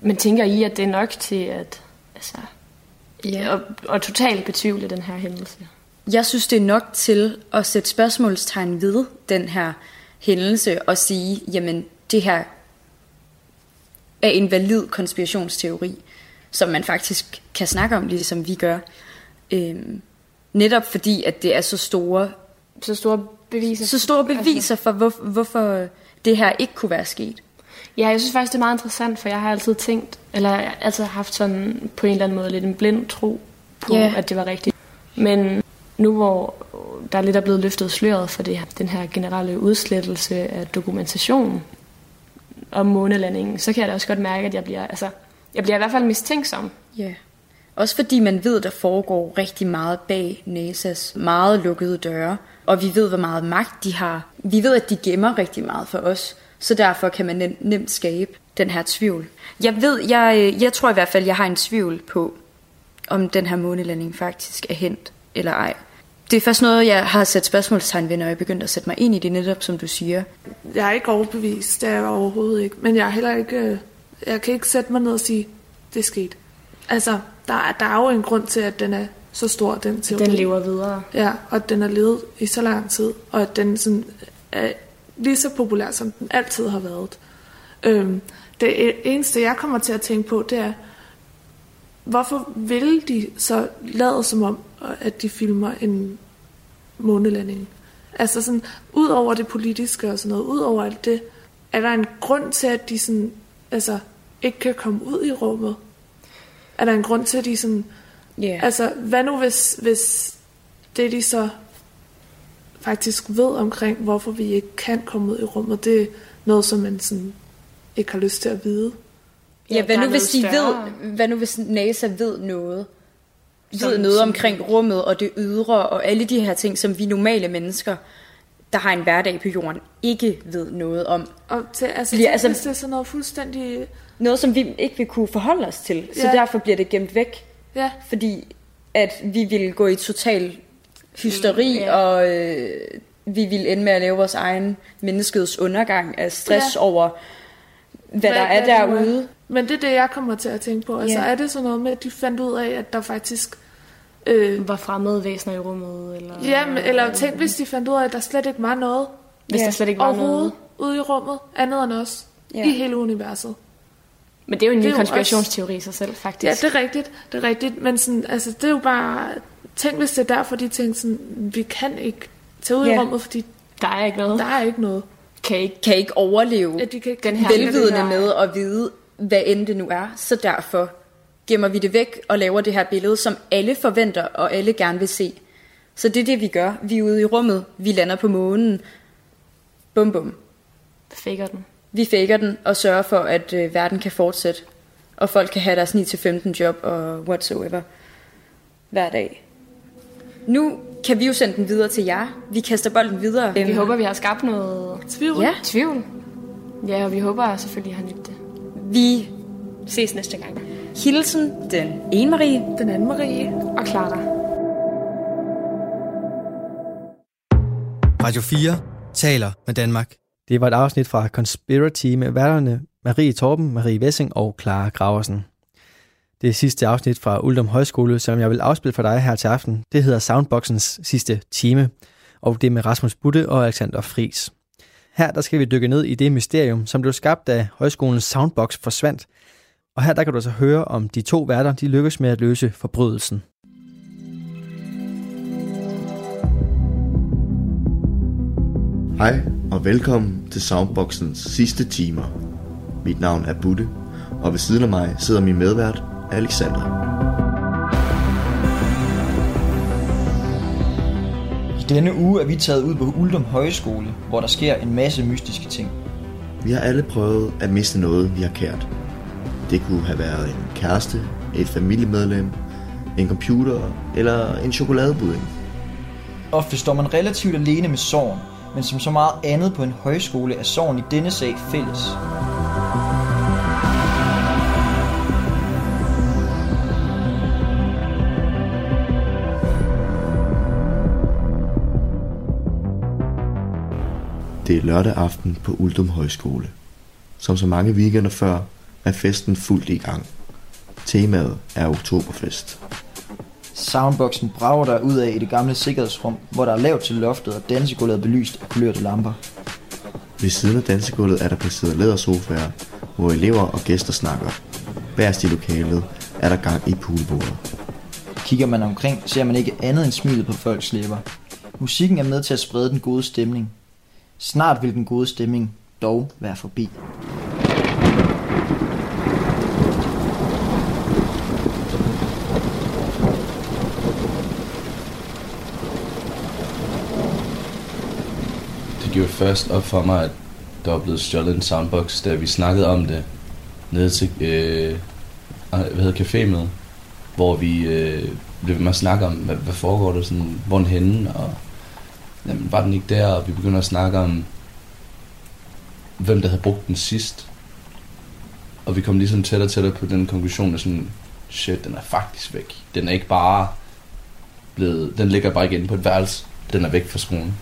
men tænker I, at det er nok til at, altså, Ja. at, at totalt betvivle den her hændelse? Jeg synes, det er nok til at sætte spørgsmålstegn ved den her hændelse og sige, jamen det her er en valid konspirationsteori, som man faktisk kan snakke om, ligesom vi gør. Øhm, netop fordi, at det er så store, så store beviser, så store beviser for, hvor, hvorfor det her ikke kunne være sket. Ja, jeg synes faktisk, det er meget interessant, for jeg har altid tænkt, eller altid haft sådan på en eller anden måde lidt en blind tro på, Ja. at det var rigtigt. Men nu hvor der lidt er blevet løftet sløret for det, den her generelle udslettelse af dokumentation om månelandingen, så kan jeg da også godt mærke, at jeg bliver, altså, jeg bliver i hvert fald mistænksom. Ja. Også fordi man ved, der foregår rigtig meget bag NASA's meget lukkede døre, og vi ved, hvor meget magt de har. Vi ved, at de gemmer rigtig meget for os, så derfor kan man nem- nemt skabe den her tvivl. Jeg ved, jeg, øh, jeg tror i hvert fald, jeg har en tvivl på, om den her månelanding faktisk er hent eller ej. Det er først noget, jeg har sat spørgsmålstegn ved, når jeg begyndte at sætte mig ind i det netop, som du siger. Jeg er ikke overbevist, det er jeg overhovedet ikke. Men jeg er heller ikke, øh, jeg kan ikke sætte mig ned og sige, det er sket. Altså, der, er- der er jo en grund til, at den er så stor, den teori. Den lever videre. Ja, og at den har levet i så lang tid, og at den sådan er lige så populær, som den altid har været. Øhm, det eneste, jeg kommer til at tænke på, det er, hvorfor vil de så lade som om, at de filmer en månelanding? Altså sådan, ud over det politiske og sådan noget, ud over alt det, er der en grund til, at de sådan, altså, ikke kan komme ud i rummet? Er der en grund til, at de sådan... Yeah. Altså, hvad nu hvis, hvis det, de så faktisk ved omkring, hvorfor vi ikke kan komme ud i rummet, det er noget, som man sådan ikke har lyst til at vide? Ja, hvad nu hvis de større. ved, hvad nu hvis NASA ved noget? Som- ved noget som- omkring rummet og det ydre og alle de her ting, som vi normale mennesker, der har en hverdag på jorden, ikke ved noget om. Og til, altså, Bliver- altså- det er sådan noget fuldstændig... Noget, som vi ikke vil kunne forholde os til. Så Ja. derfor bliver det gemt væk. Ja. Fordi at vi vil gå i total hysteri, Mm, ja. og øh, vi vil ende med at lave vores egen menneskets undergang af stress Ja. over, hvad, der er derude. Men det er det, jeg kommer til at tænke på. Altså, Ja. er det sådan noget med, at de fandt ud af, at der faktisk... Øh, var fremmede væsener i rummet? Eller, Ja, men, eller tænk, hvis de fandt ud af, at der slet ikke var noget. Hvis der slet ikke var noget. ude i rummet, andet end os. Ja. I hele universet. Men det er jo en ny konspirationsteori i sig selv, faktisk. Ja, det er rigtigt. Det er rigtigt. Men sådan, altså, det er jo bare... Tænk, hvis det er derfor, de tænker sådan, vi kan ikke tage ud Ja. i rummet, fordi der er ikke noget. Der er ikke noget. Kan ikke, kan ikke overleve Ja, de kan ikke den her velvidende med at vide, hvad end det nu er. Så derfor gemmer vi det væk og laver det her billede, som alle forventer og alle gerne vil se. Så det er det, vi gør. Vi er ude i rummet. Vi lander på månen. Bum bum. Faker den. Vi faker den og sørger for, at øh, verden kan fortsætte. Og folk kan have deres 9-15 job og whatsoever hver dag. Nu kan vi jo sende den videre til jer. Vi kaster bolden videre. Vi håber, vi har skabt noget tvivl. Ja. tvivl. Ja, og vi håber selvfølgelig, at han det. Vi ses næste gang. Hilsen den ene Marie. Den anden Marie. Og Clara. Radio 4 taler med Danmark. Det var et afsnit fra Conspiracy med værterne Marie Torben, Marie Wessing og Clara Graversen. Det sidste afsnit fra Uldum Højskole, som jeg vil afspille for dig her til aften. Det hedder Soundboxens sidste time, og det er med Rasmus Butte og Alexander Fris. Her der skal vi dykke ned i det mysterium, som blev skabt da højskolens Soundbox forsvandt. Og her der kan du så høre, om de to værter de lykkes med at løse forbrydelsen. Hej og velkommen til Soundboxens sidste timer. Mit navn er Butte, og ved siden af mig sidder min medvært Alexander. I denne uge er vi taget ud på Uldum Højskole, hvor der sker en masse mystiske ting. Vi har alle prøvet at miste noget, vi har kært. Det kunne have været en kæreste, et familiemedlem, en computer eller en chokoladebudding. Ofte står man relativt alene med sorgen, men som så meget andet på en højskole er sorgen i denne sag fælles. Det er lørdag aften på Uldum Højskole. Som så mange weekender før, er festen fuldt i gang. Temaet er Oktoberfest. Soundboxen brager der ud af i det gamle sikkerhedsrum, hvor der er lavt til loftet og dansegulvet er belyst af kulørte lamper. Ved siden af dansegulvet er der placeret lædersofaer, hvor elever og gæster snakker. Bærst i lokalet er der gang i poolbordet. Kigger man omkring, ser man ikke andet end smilet på folks læber. Musikken er med til at sprede den gode stemning. Snart vil den gode stemning dog være forbi. Det gjorde først op for mig, at der var blevet stjålet en soundbox, da vi snakkede om det nede til, øh, hvad hedder café med, hvor vi øh, blev ved med at snakke om, hvad, hvad foregår der, sådan, hvor den henne, og jamen, var den ikke der, og vi begynder at snakke om, hvem der havde brugt den sidst. Og vi kom ligesom tættere og tættere på den konklusion, at sådan, shit, den er faktisk væk. Den er ikke bare blevet, den ligger bare ikke inde på et værelse, den er væk fra skolen.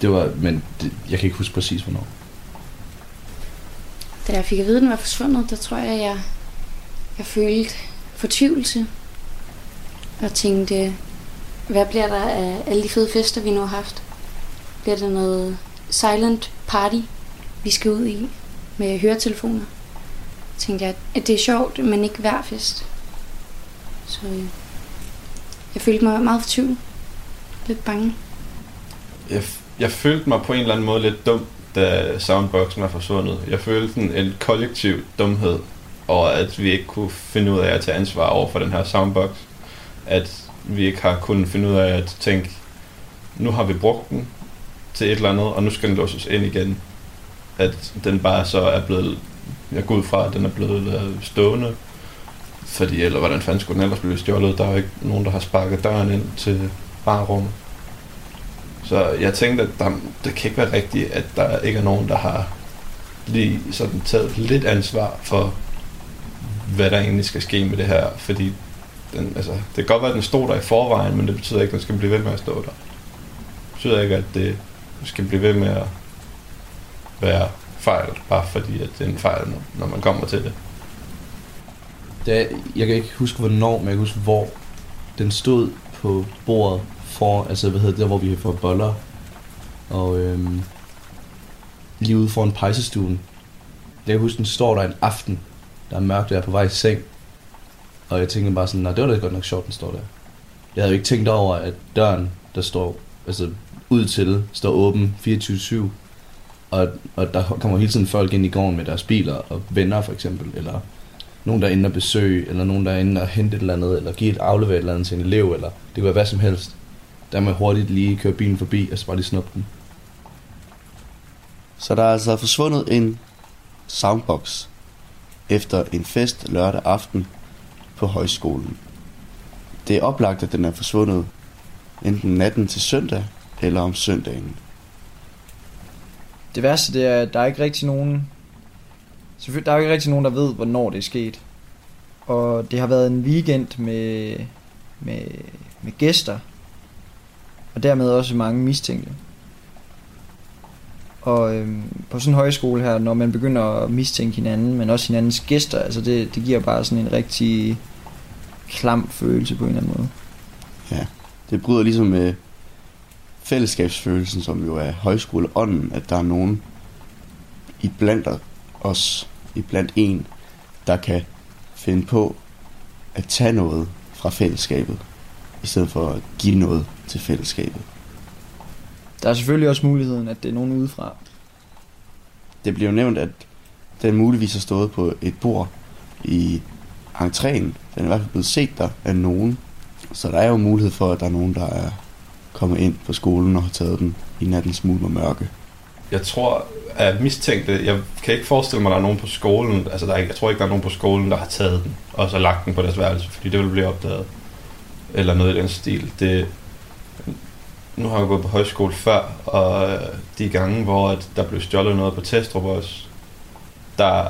Det var, men det, jeg kan ikke huske præcis, hvornår. Da jeg fik at vide, at den var forsvundet, der tror jeg, jeg, jeg følte fortvivlelse. Og tænkte, hvad bliver der af alle de fede fester, vi nu har haft? Bliver der noget silent party, vi skal ud i med høretelefoner? Tænkte jeg, at det er sjovt, men ikke hver fest. Så øh, jeg følte mig meget fortvivlet. Lidt bange. jeg, jeg følte mig på en eller anden måde lidt dum, da soundboxen var forsvundet. Jeg følte en, en kollektiv dumhed og at vi ikke kunne finde ud af at tage ansvar over for den her soundbox. At vi ikke har kunnet finde ud af at tænke, nu har vi brugt den til et eller andet, og nu skal den låses ind igen. At den bare så er blevet, jeg går ud fra, at den er blevet øh, stående. Fordi, eller hvordan fanden skulle den ellers blive stjålet? Der er jo ikke nogen, der har sparket døren ind til barrummet. Så jeg tænkte, at der, det kan ikke være rigtigt, at der ikke er nogen, der har lige sådan taget lidt ansvar for, hvad der egentlig skal ske med det her. Fordi den, altså, det kan godt være, at den stod der i forvejen, men det betyder ikke, at den skal blive ved med at stå der. Det betyder ikke, at det skal blive ved med at være fejl, bare fordi at det er en fejl, når- man kommer til det. Da, jeg kan ikke huske hvornår, men jeg kan huske hvor. Den stod på bordet for, altså hvad hedder det, der hvor vi får boller. Og øhm, lige ude foran pejsestuen. Jeg kan huske, den står der en aften. der er mørkt, og jeg er på vej i seng. Og jeg tænkte bare sådan, nej, det var da godt nok sjovt, den står der. Jeg havde jo ikke tænkt over, at døren, der står altså ud til, står åben 24-7. Og, og der kommer hele tiden folk ind i gården med deres biler og venner for eksempel, eller nogen, der er inde og besøge, eller nogen, der er inde og hente et eller andet, eller give et aflevere et eller andet til en elev, eller det kan være hvad som helst. Der må hurtigt lige køre bilen forbi, og så bare lige snuppe den. Så der er altså forsvundet en soundbox efter en fest lørdag aften på højskolen. Det er oplagt, at den er forsvundet enten natten til søndag eller om søndagen. Det værste, det er, at der er ikke rigtig nogen... Selvfølgelig, der er ikke rigtig nogen, der ved, hvornår det er sket. Og det har været en weekend med, med, med gæster. Og dermed også mange mistænkte. Og øhm, på sådan en højskole her, når man begynder at mistænke hinanden, men også hinandens gæster, altså det, det giver bare sådan en rigtig klam følelse på en eller anden måde. Ja, det bryder ligesom med fællesskabsfølelsen, som jo er højskoleånden, at der er nogen i blandt os, i blandt en, der kan finde på at tage noget fra fællesskabet, i stedet for at give noget til fællesskabet. Der er selvfølgelig også muligheden, at det er nogen udefra. Det bliver jo nævnt, at den muligvis har stået på et bord i entréen. Den er i hvert fald blevet set der af nogen. Så der er jo mulighed for, at der er nogen, der er kommer ind på skolen og har taget den i nattens smule og mørke. Jeg tror, at mistænkte, jeg kan ikke forestille mig, at der er nogen på skolen, altså der er, jeg tror ikke, der er nogen på skolen, der har taget den, og så lagt den på deres værelse, fordi det vil blive opdaget. Eller noget i den stil. Det, nu har jeg gået på højskole før, og øh, de gange, hvor at der blev stjålet noget på Testrup også, der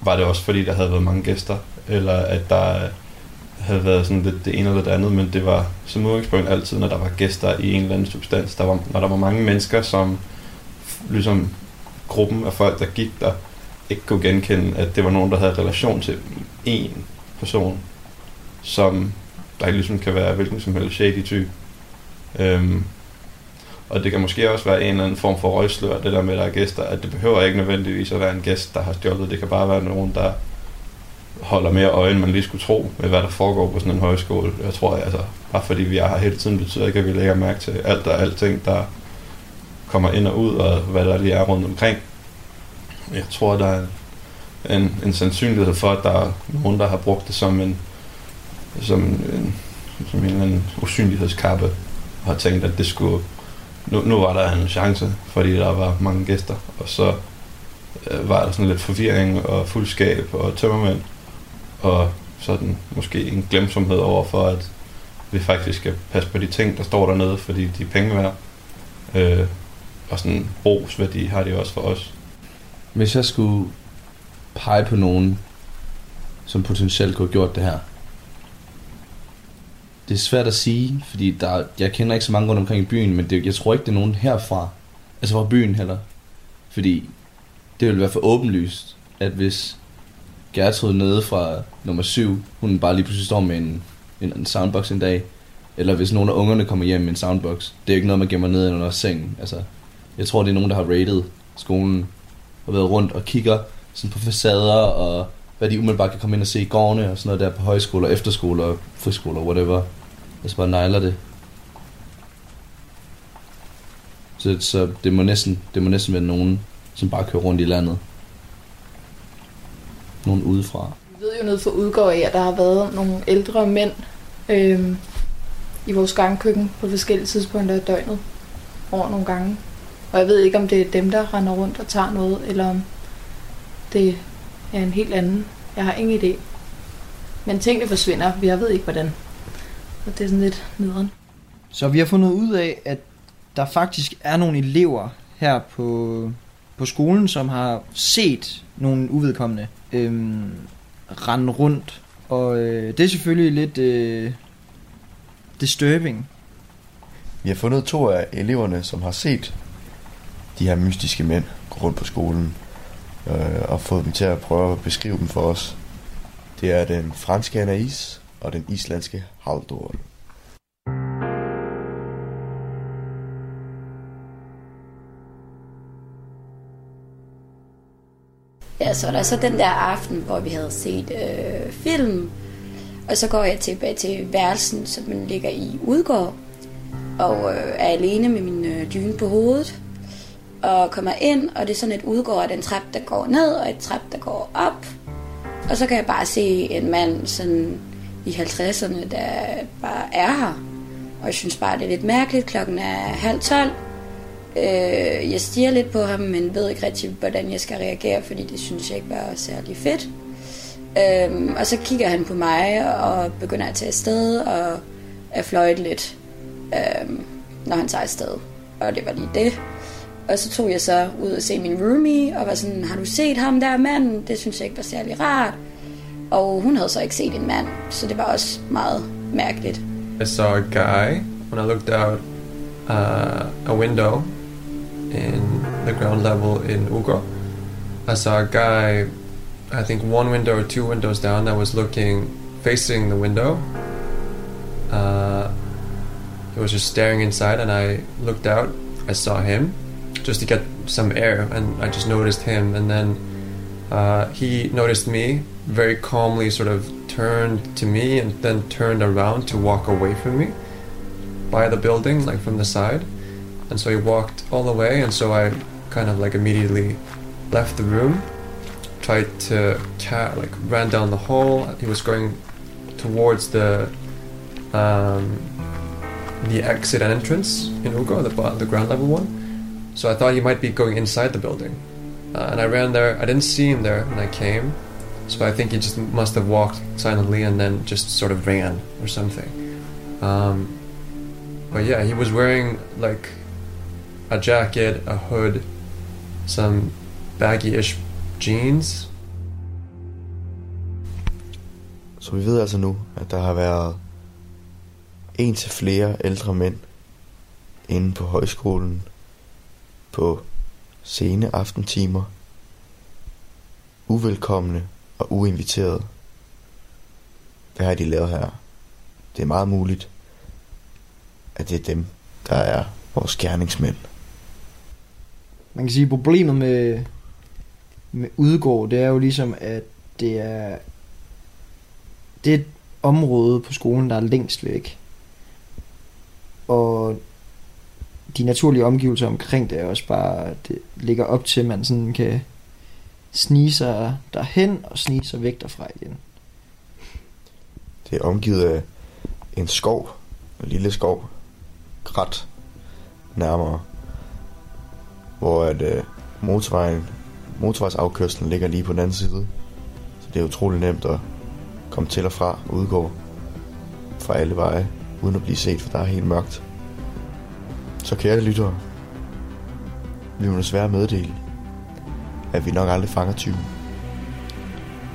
var det også fordi, der havde været mange gæster, eller at der havde været sådan lidt det ene eller det andet, men det var som udgangspunkt altid, når der var gæster i en eller anden substans. Der var, når der var mange mennesker, som ligesom gruppen af folk, der gik der, ikke kunne genkende, at det var nogen, der havde relation til én person, som der ligesom kan være hvilken som helst shady type. Øhm, og det kan måske også være en eller anden form for røgslør, det der med, at der er gæster, at det behøver ikke nødvendigvis at være en gæst, der har stjålet. Det kan bare være nogen, der holder mere øje, end man lige skulle tro, med hvad der foregår på sådan en højskole. Jeg tror, altså, bare fordi vi er her hele tiden, betyder ikke, at vi lægger mærke til alt og alting, der kommer ind og ud, og hvad der lige er rundt omkring. Jeg tror, der er en, en sandsynlighed for, at der er nogen, der har brugt det som en, som en, som en eller anden usynlighedskappe, og har tænkt, at det skulle, nu, nu var der en chance, fordi der var mange gæster, og så øh, var der sådan lidt forvirring og fuldskab og tømmermænd, og sådan måske en glemsomhed over for, at vi faktisk skal passe på de ting, der står dernede, fordi de er penge værd. Øh, og sådan en brugsværdi har de også for os. Hvis jeg skulle pege på nogen, som potentielt kunne have gjort det her. Det er svært at sige, fordi der, jeg kender ikke så mange rundt omkring i byen, men det, jeg tror ikke, det er nogen herfra. Altså fra byen heller. Fordi det ville være for åbenlyst, at hvis Gertrud nede fra nummer 7, hun bare lige pludselig står med en, en, en soundbox en dag, eller hvis nogle af ungerne kommer hjem med en soundbox, det er ikke noget, man gemmer ned under sengen. Altså, jeg tror, det er nogen, der har rated skolen, og været rundt og kigger sådan på facader, og hvad de umiddelbart kan komme ind og se i gårdene, og sådan noget der på højskoler, efterskoler, friskoler, whatever. Altså bare nejler det. Så, så det, må næsten, det må næsten være nogen, som bare kører rundt i landet. Nogen udefra. Vi ved jo nede for udgår af, at der har været nogle ældre mænd øhm, i vores gangkøkken på forskellige tidspunkter af døgnet over nogle gange. Og jeg ved ikke, om det er dem, der render rundt og tager noget, eller om det er en helt anden. Jeg har ingen idé. Men tingene forsvinder, vi jeg ved ikke hvordan. Og det er sådan lidt nederen. Så vi har fundet ud af, at der faktisk er nogle elever her på, på skolen, som har set nogle uvedkommende øhm, rende rundt. Og øh, det er selvfølgelig lidt øh, disturbing. Vi har fundet to af eleverne, som har set de her mystiske mænd gå rundt på skolen, øh, og fået dem til at prøve at beskrive dem for os. Det er den franske Anais og den islandske Haldor. Ja, så var der så den der aften, hvor vi havde set øh, film, og så går jeg tilbage til værelsen, som man ligger i udgård, og øh, er alene med min øh, dyne på hovedet, og kommer ind, og det er sådan et udgård af den trap, der går ned, og et trap, der går op, og så kan jeg bare se en mand sådan i 50'erne, der bare er her. Og jeg synes bare, det er lidt mærkeligt. Klokken er halv tolv. Øh, jeg stiger lidt på ham, men ved ikke rigtig, hvordan jeg skal reagere, fordi det synes jeg ikke var særlig fedt. Øh, og så kigger han på mig og begynder at tage afsted og at fløjte lidt, øh, når han tager afsted. Og det var lige det. Og så tog jeg så ud og se min roomie, og var sådan, har du set ham der manden? Det synes jeg ikke var særlig rart. Og hun havde så ikke set en mand, så det var også meget mærkeligt. I saw a guy when I looked out uh, a window in the ground level in Ugo. I saw a guy, I think one window or two windows down, that was looking facing the window. Uh, he was just staring inside, and I looked out. I saw him just to get some air, and I just noticed him, and then uh, he noticed me very calmly, sort of turned to me, and then turned around to walk away from me by the building, like from the side. And so he walked all the way, and so I kind of like immediately left the room, tried to ca- like ran down the hall. He was going towards the um, the exit and entrance in Ugo, the the ground level one. So I thought he might be going inside the building, uh, and I ran there. I didn't see him there when I came, so I think he just must have walked silently and then just sort of ran or something. Um, but yeah, he was wearing like a jacket, a hood, some baggy-ish jeans. Så vi ved altså nu, at der har været en til flere ældre mænd inde på højskolen på sene aftentimer. Uvelkomne og uinviterede. Hvad har de lavet her? Det er meget muligt, at det er dem, der er vores gerningsmænd. Man kan sige, at problemet med, med udgård, det er jo ligesom, at det er, det er et område på skolen, der er længst væk. Og de naturlige omgivelser omkring det er også bare, det ligger op til, at man sådan kan snige sig derhen og snige sig væk derfra igen. Det er omgivet af en skov, en lille skov, krat nærmere, hvor at, øh, motorvejen, motorvejsafkørslen ligger lige på den anden side. Så det er utrolig nemt at komme til og fra udgå fra alle veje, uden at blive set, for der er helt mørkt. Så kære lyttere, vi må desværre meddele, at vi nok aldrig fanger tyven.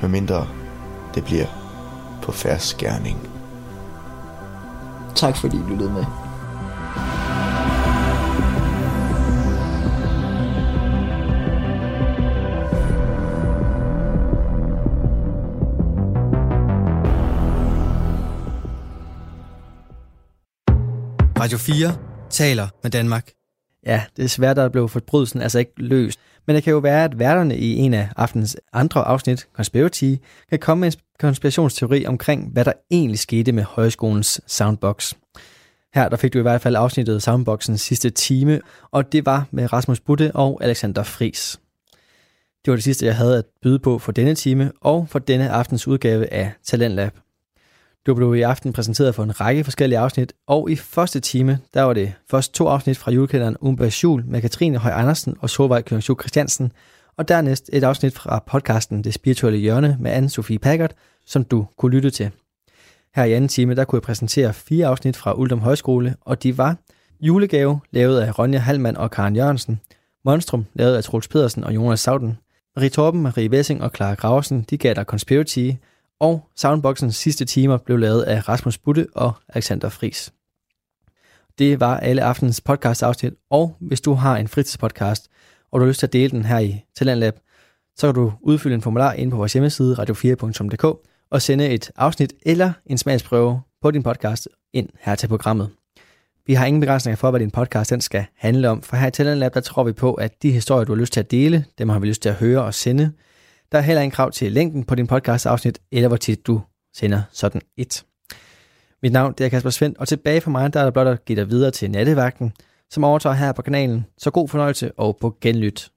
Medmindre det bliver på færds skærning. Tak fordi I lyttede med. Radio 4 taler med Danmark. Ja, det er svært at blive forbrydelsen altså ikke løst. Men det kan jo være, at værterne i en af aftens andre afsnit, Conspiracy, kan komme med en konspirationsteori omkring, hvad der egentlig skete med højskolens soundbox. Her der fik du i hvert fald afsnittet Soundboxens sidste time, og det var med Rasmus Butte og Alexander Fris. Det var det sidste, jeg havde at byde på for denne time og for denne aftens udgave af Talentlab. Du blev i aften præsenteret for en række forskellige afsnit, og i første time, der var det først to afsnit fra julekalenderen Umbergs Jul med Katrine Høj Andersen og Solvej Køringsjul Christiansen, og dernæst et afsnit fra podcasten Det Spirituelle Hjørne med Anne-Sophie Packard, som du kunne lytte til. Her i anden time, der kunne jeg præsentere fire afsnit fra Uldum Højskole, og de var Julegave, lavet af Ronja Halmand og Karen Jørgensen, Monstrum, lavet af Troels Pedersen og Jonas Sauden, Ritorben, Marie Wessing og Clara Graversen, de gav dig Conspiracy, og Soundboxens sidste timer blev lavet af Rasmus Butte og Alexander Fris. Det var alle aftens podcast afsnit, og hvis du har en fritidspodcast, og du har lyst til at dele den her i Talentlab, så kan du udfylde en formular inde på vores hjemmeside radio4.dk og sende et afsnit eller en smagsprøve på din podcast ind her til programmet. Vi har ingen begrænsninger for, hvad din podcast den skal handle om, for her i Talentlab, der tror vi på, at de historier, du har lyst til at dele, dem har vi lyst til at høre og sende. Der er heller ingen krav til længden på din podcast afsnit, eller hvor tit du sender sådan et. Mit navn det er Kasper Svendt, og tilbage for mig, der er der blot at give dig videre til nattevagten, som overtager her på kanalen. Så god fornøjelse og på genlyt.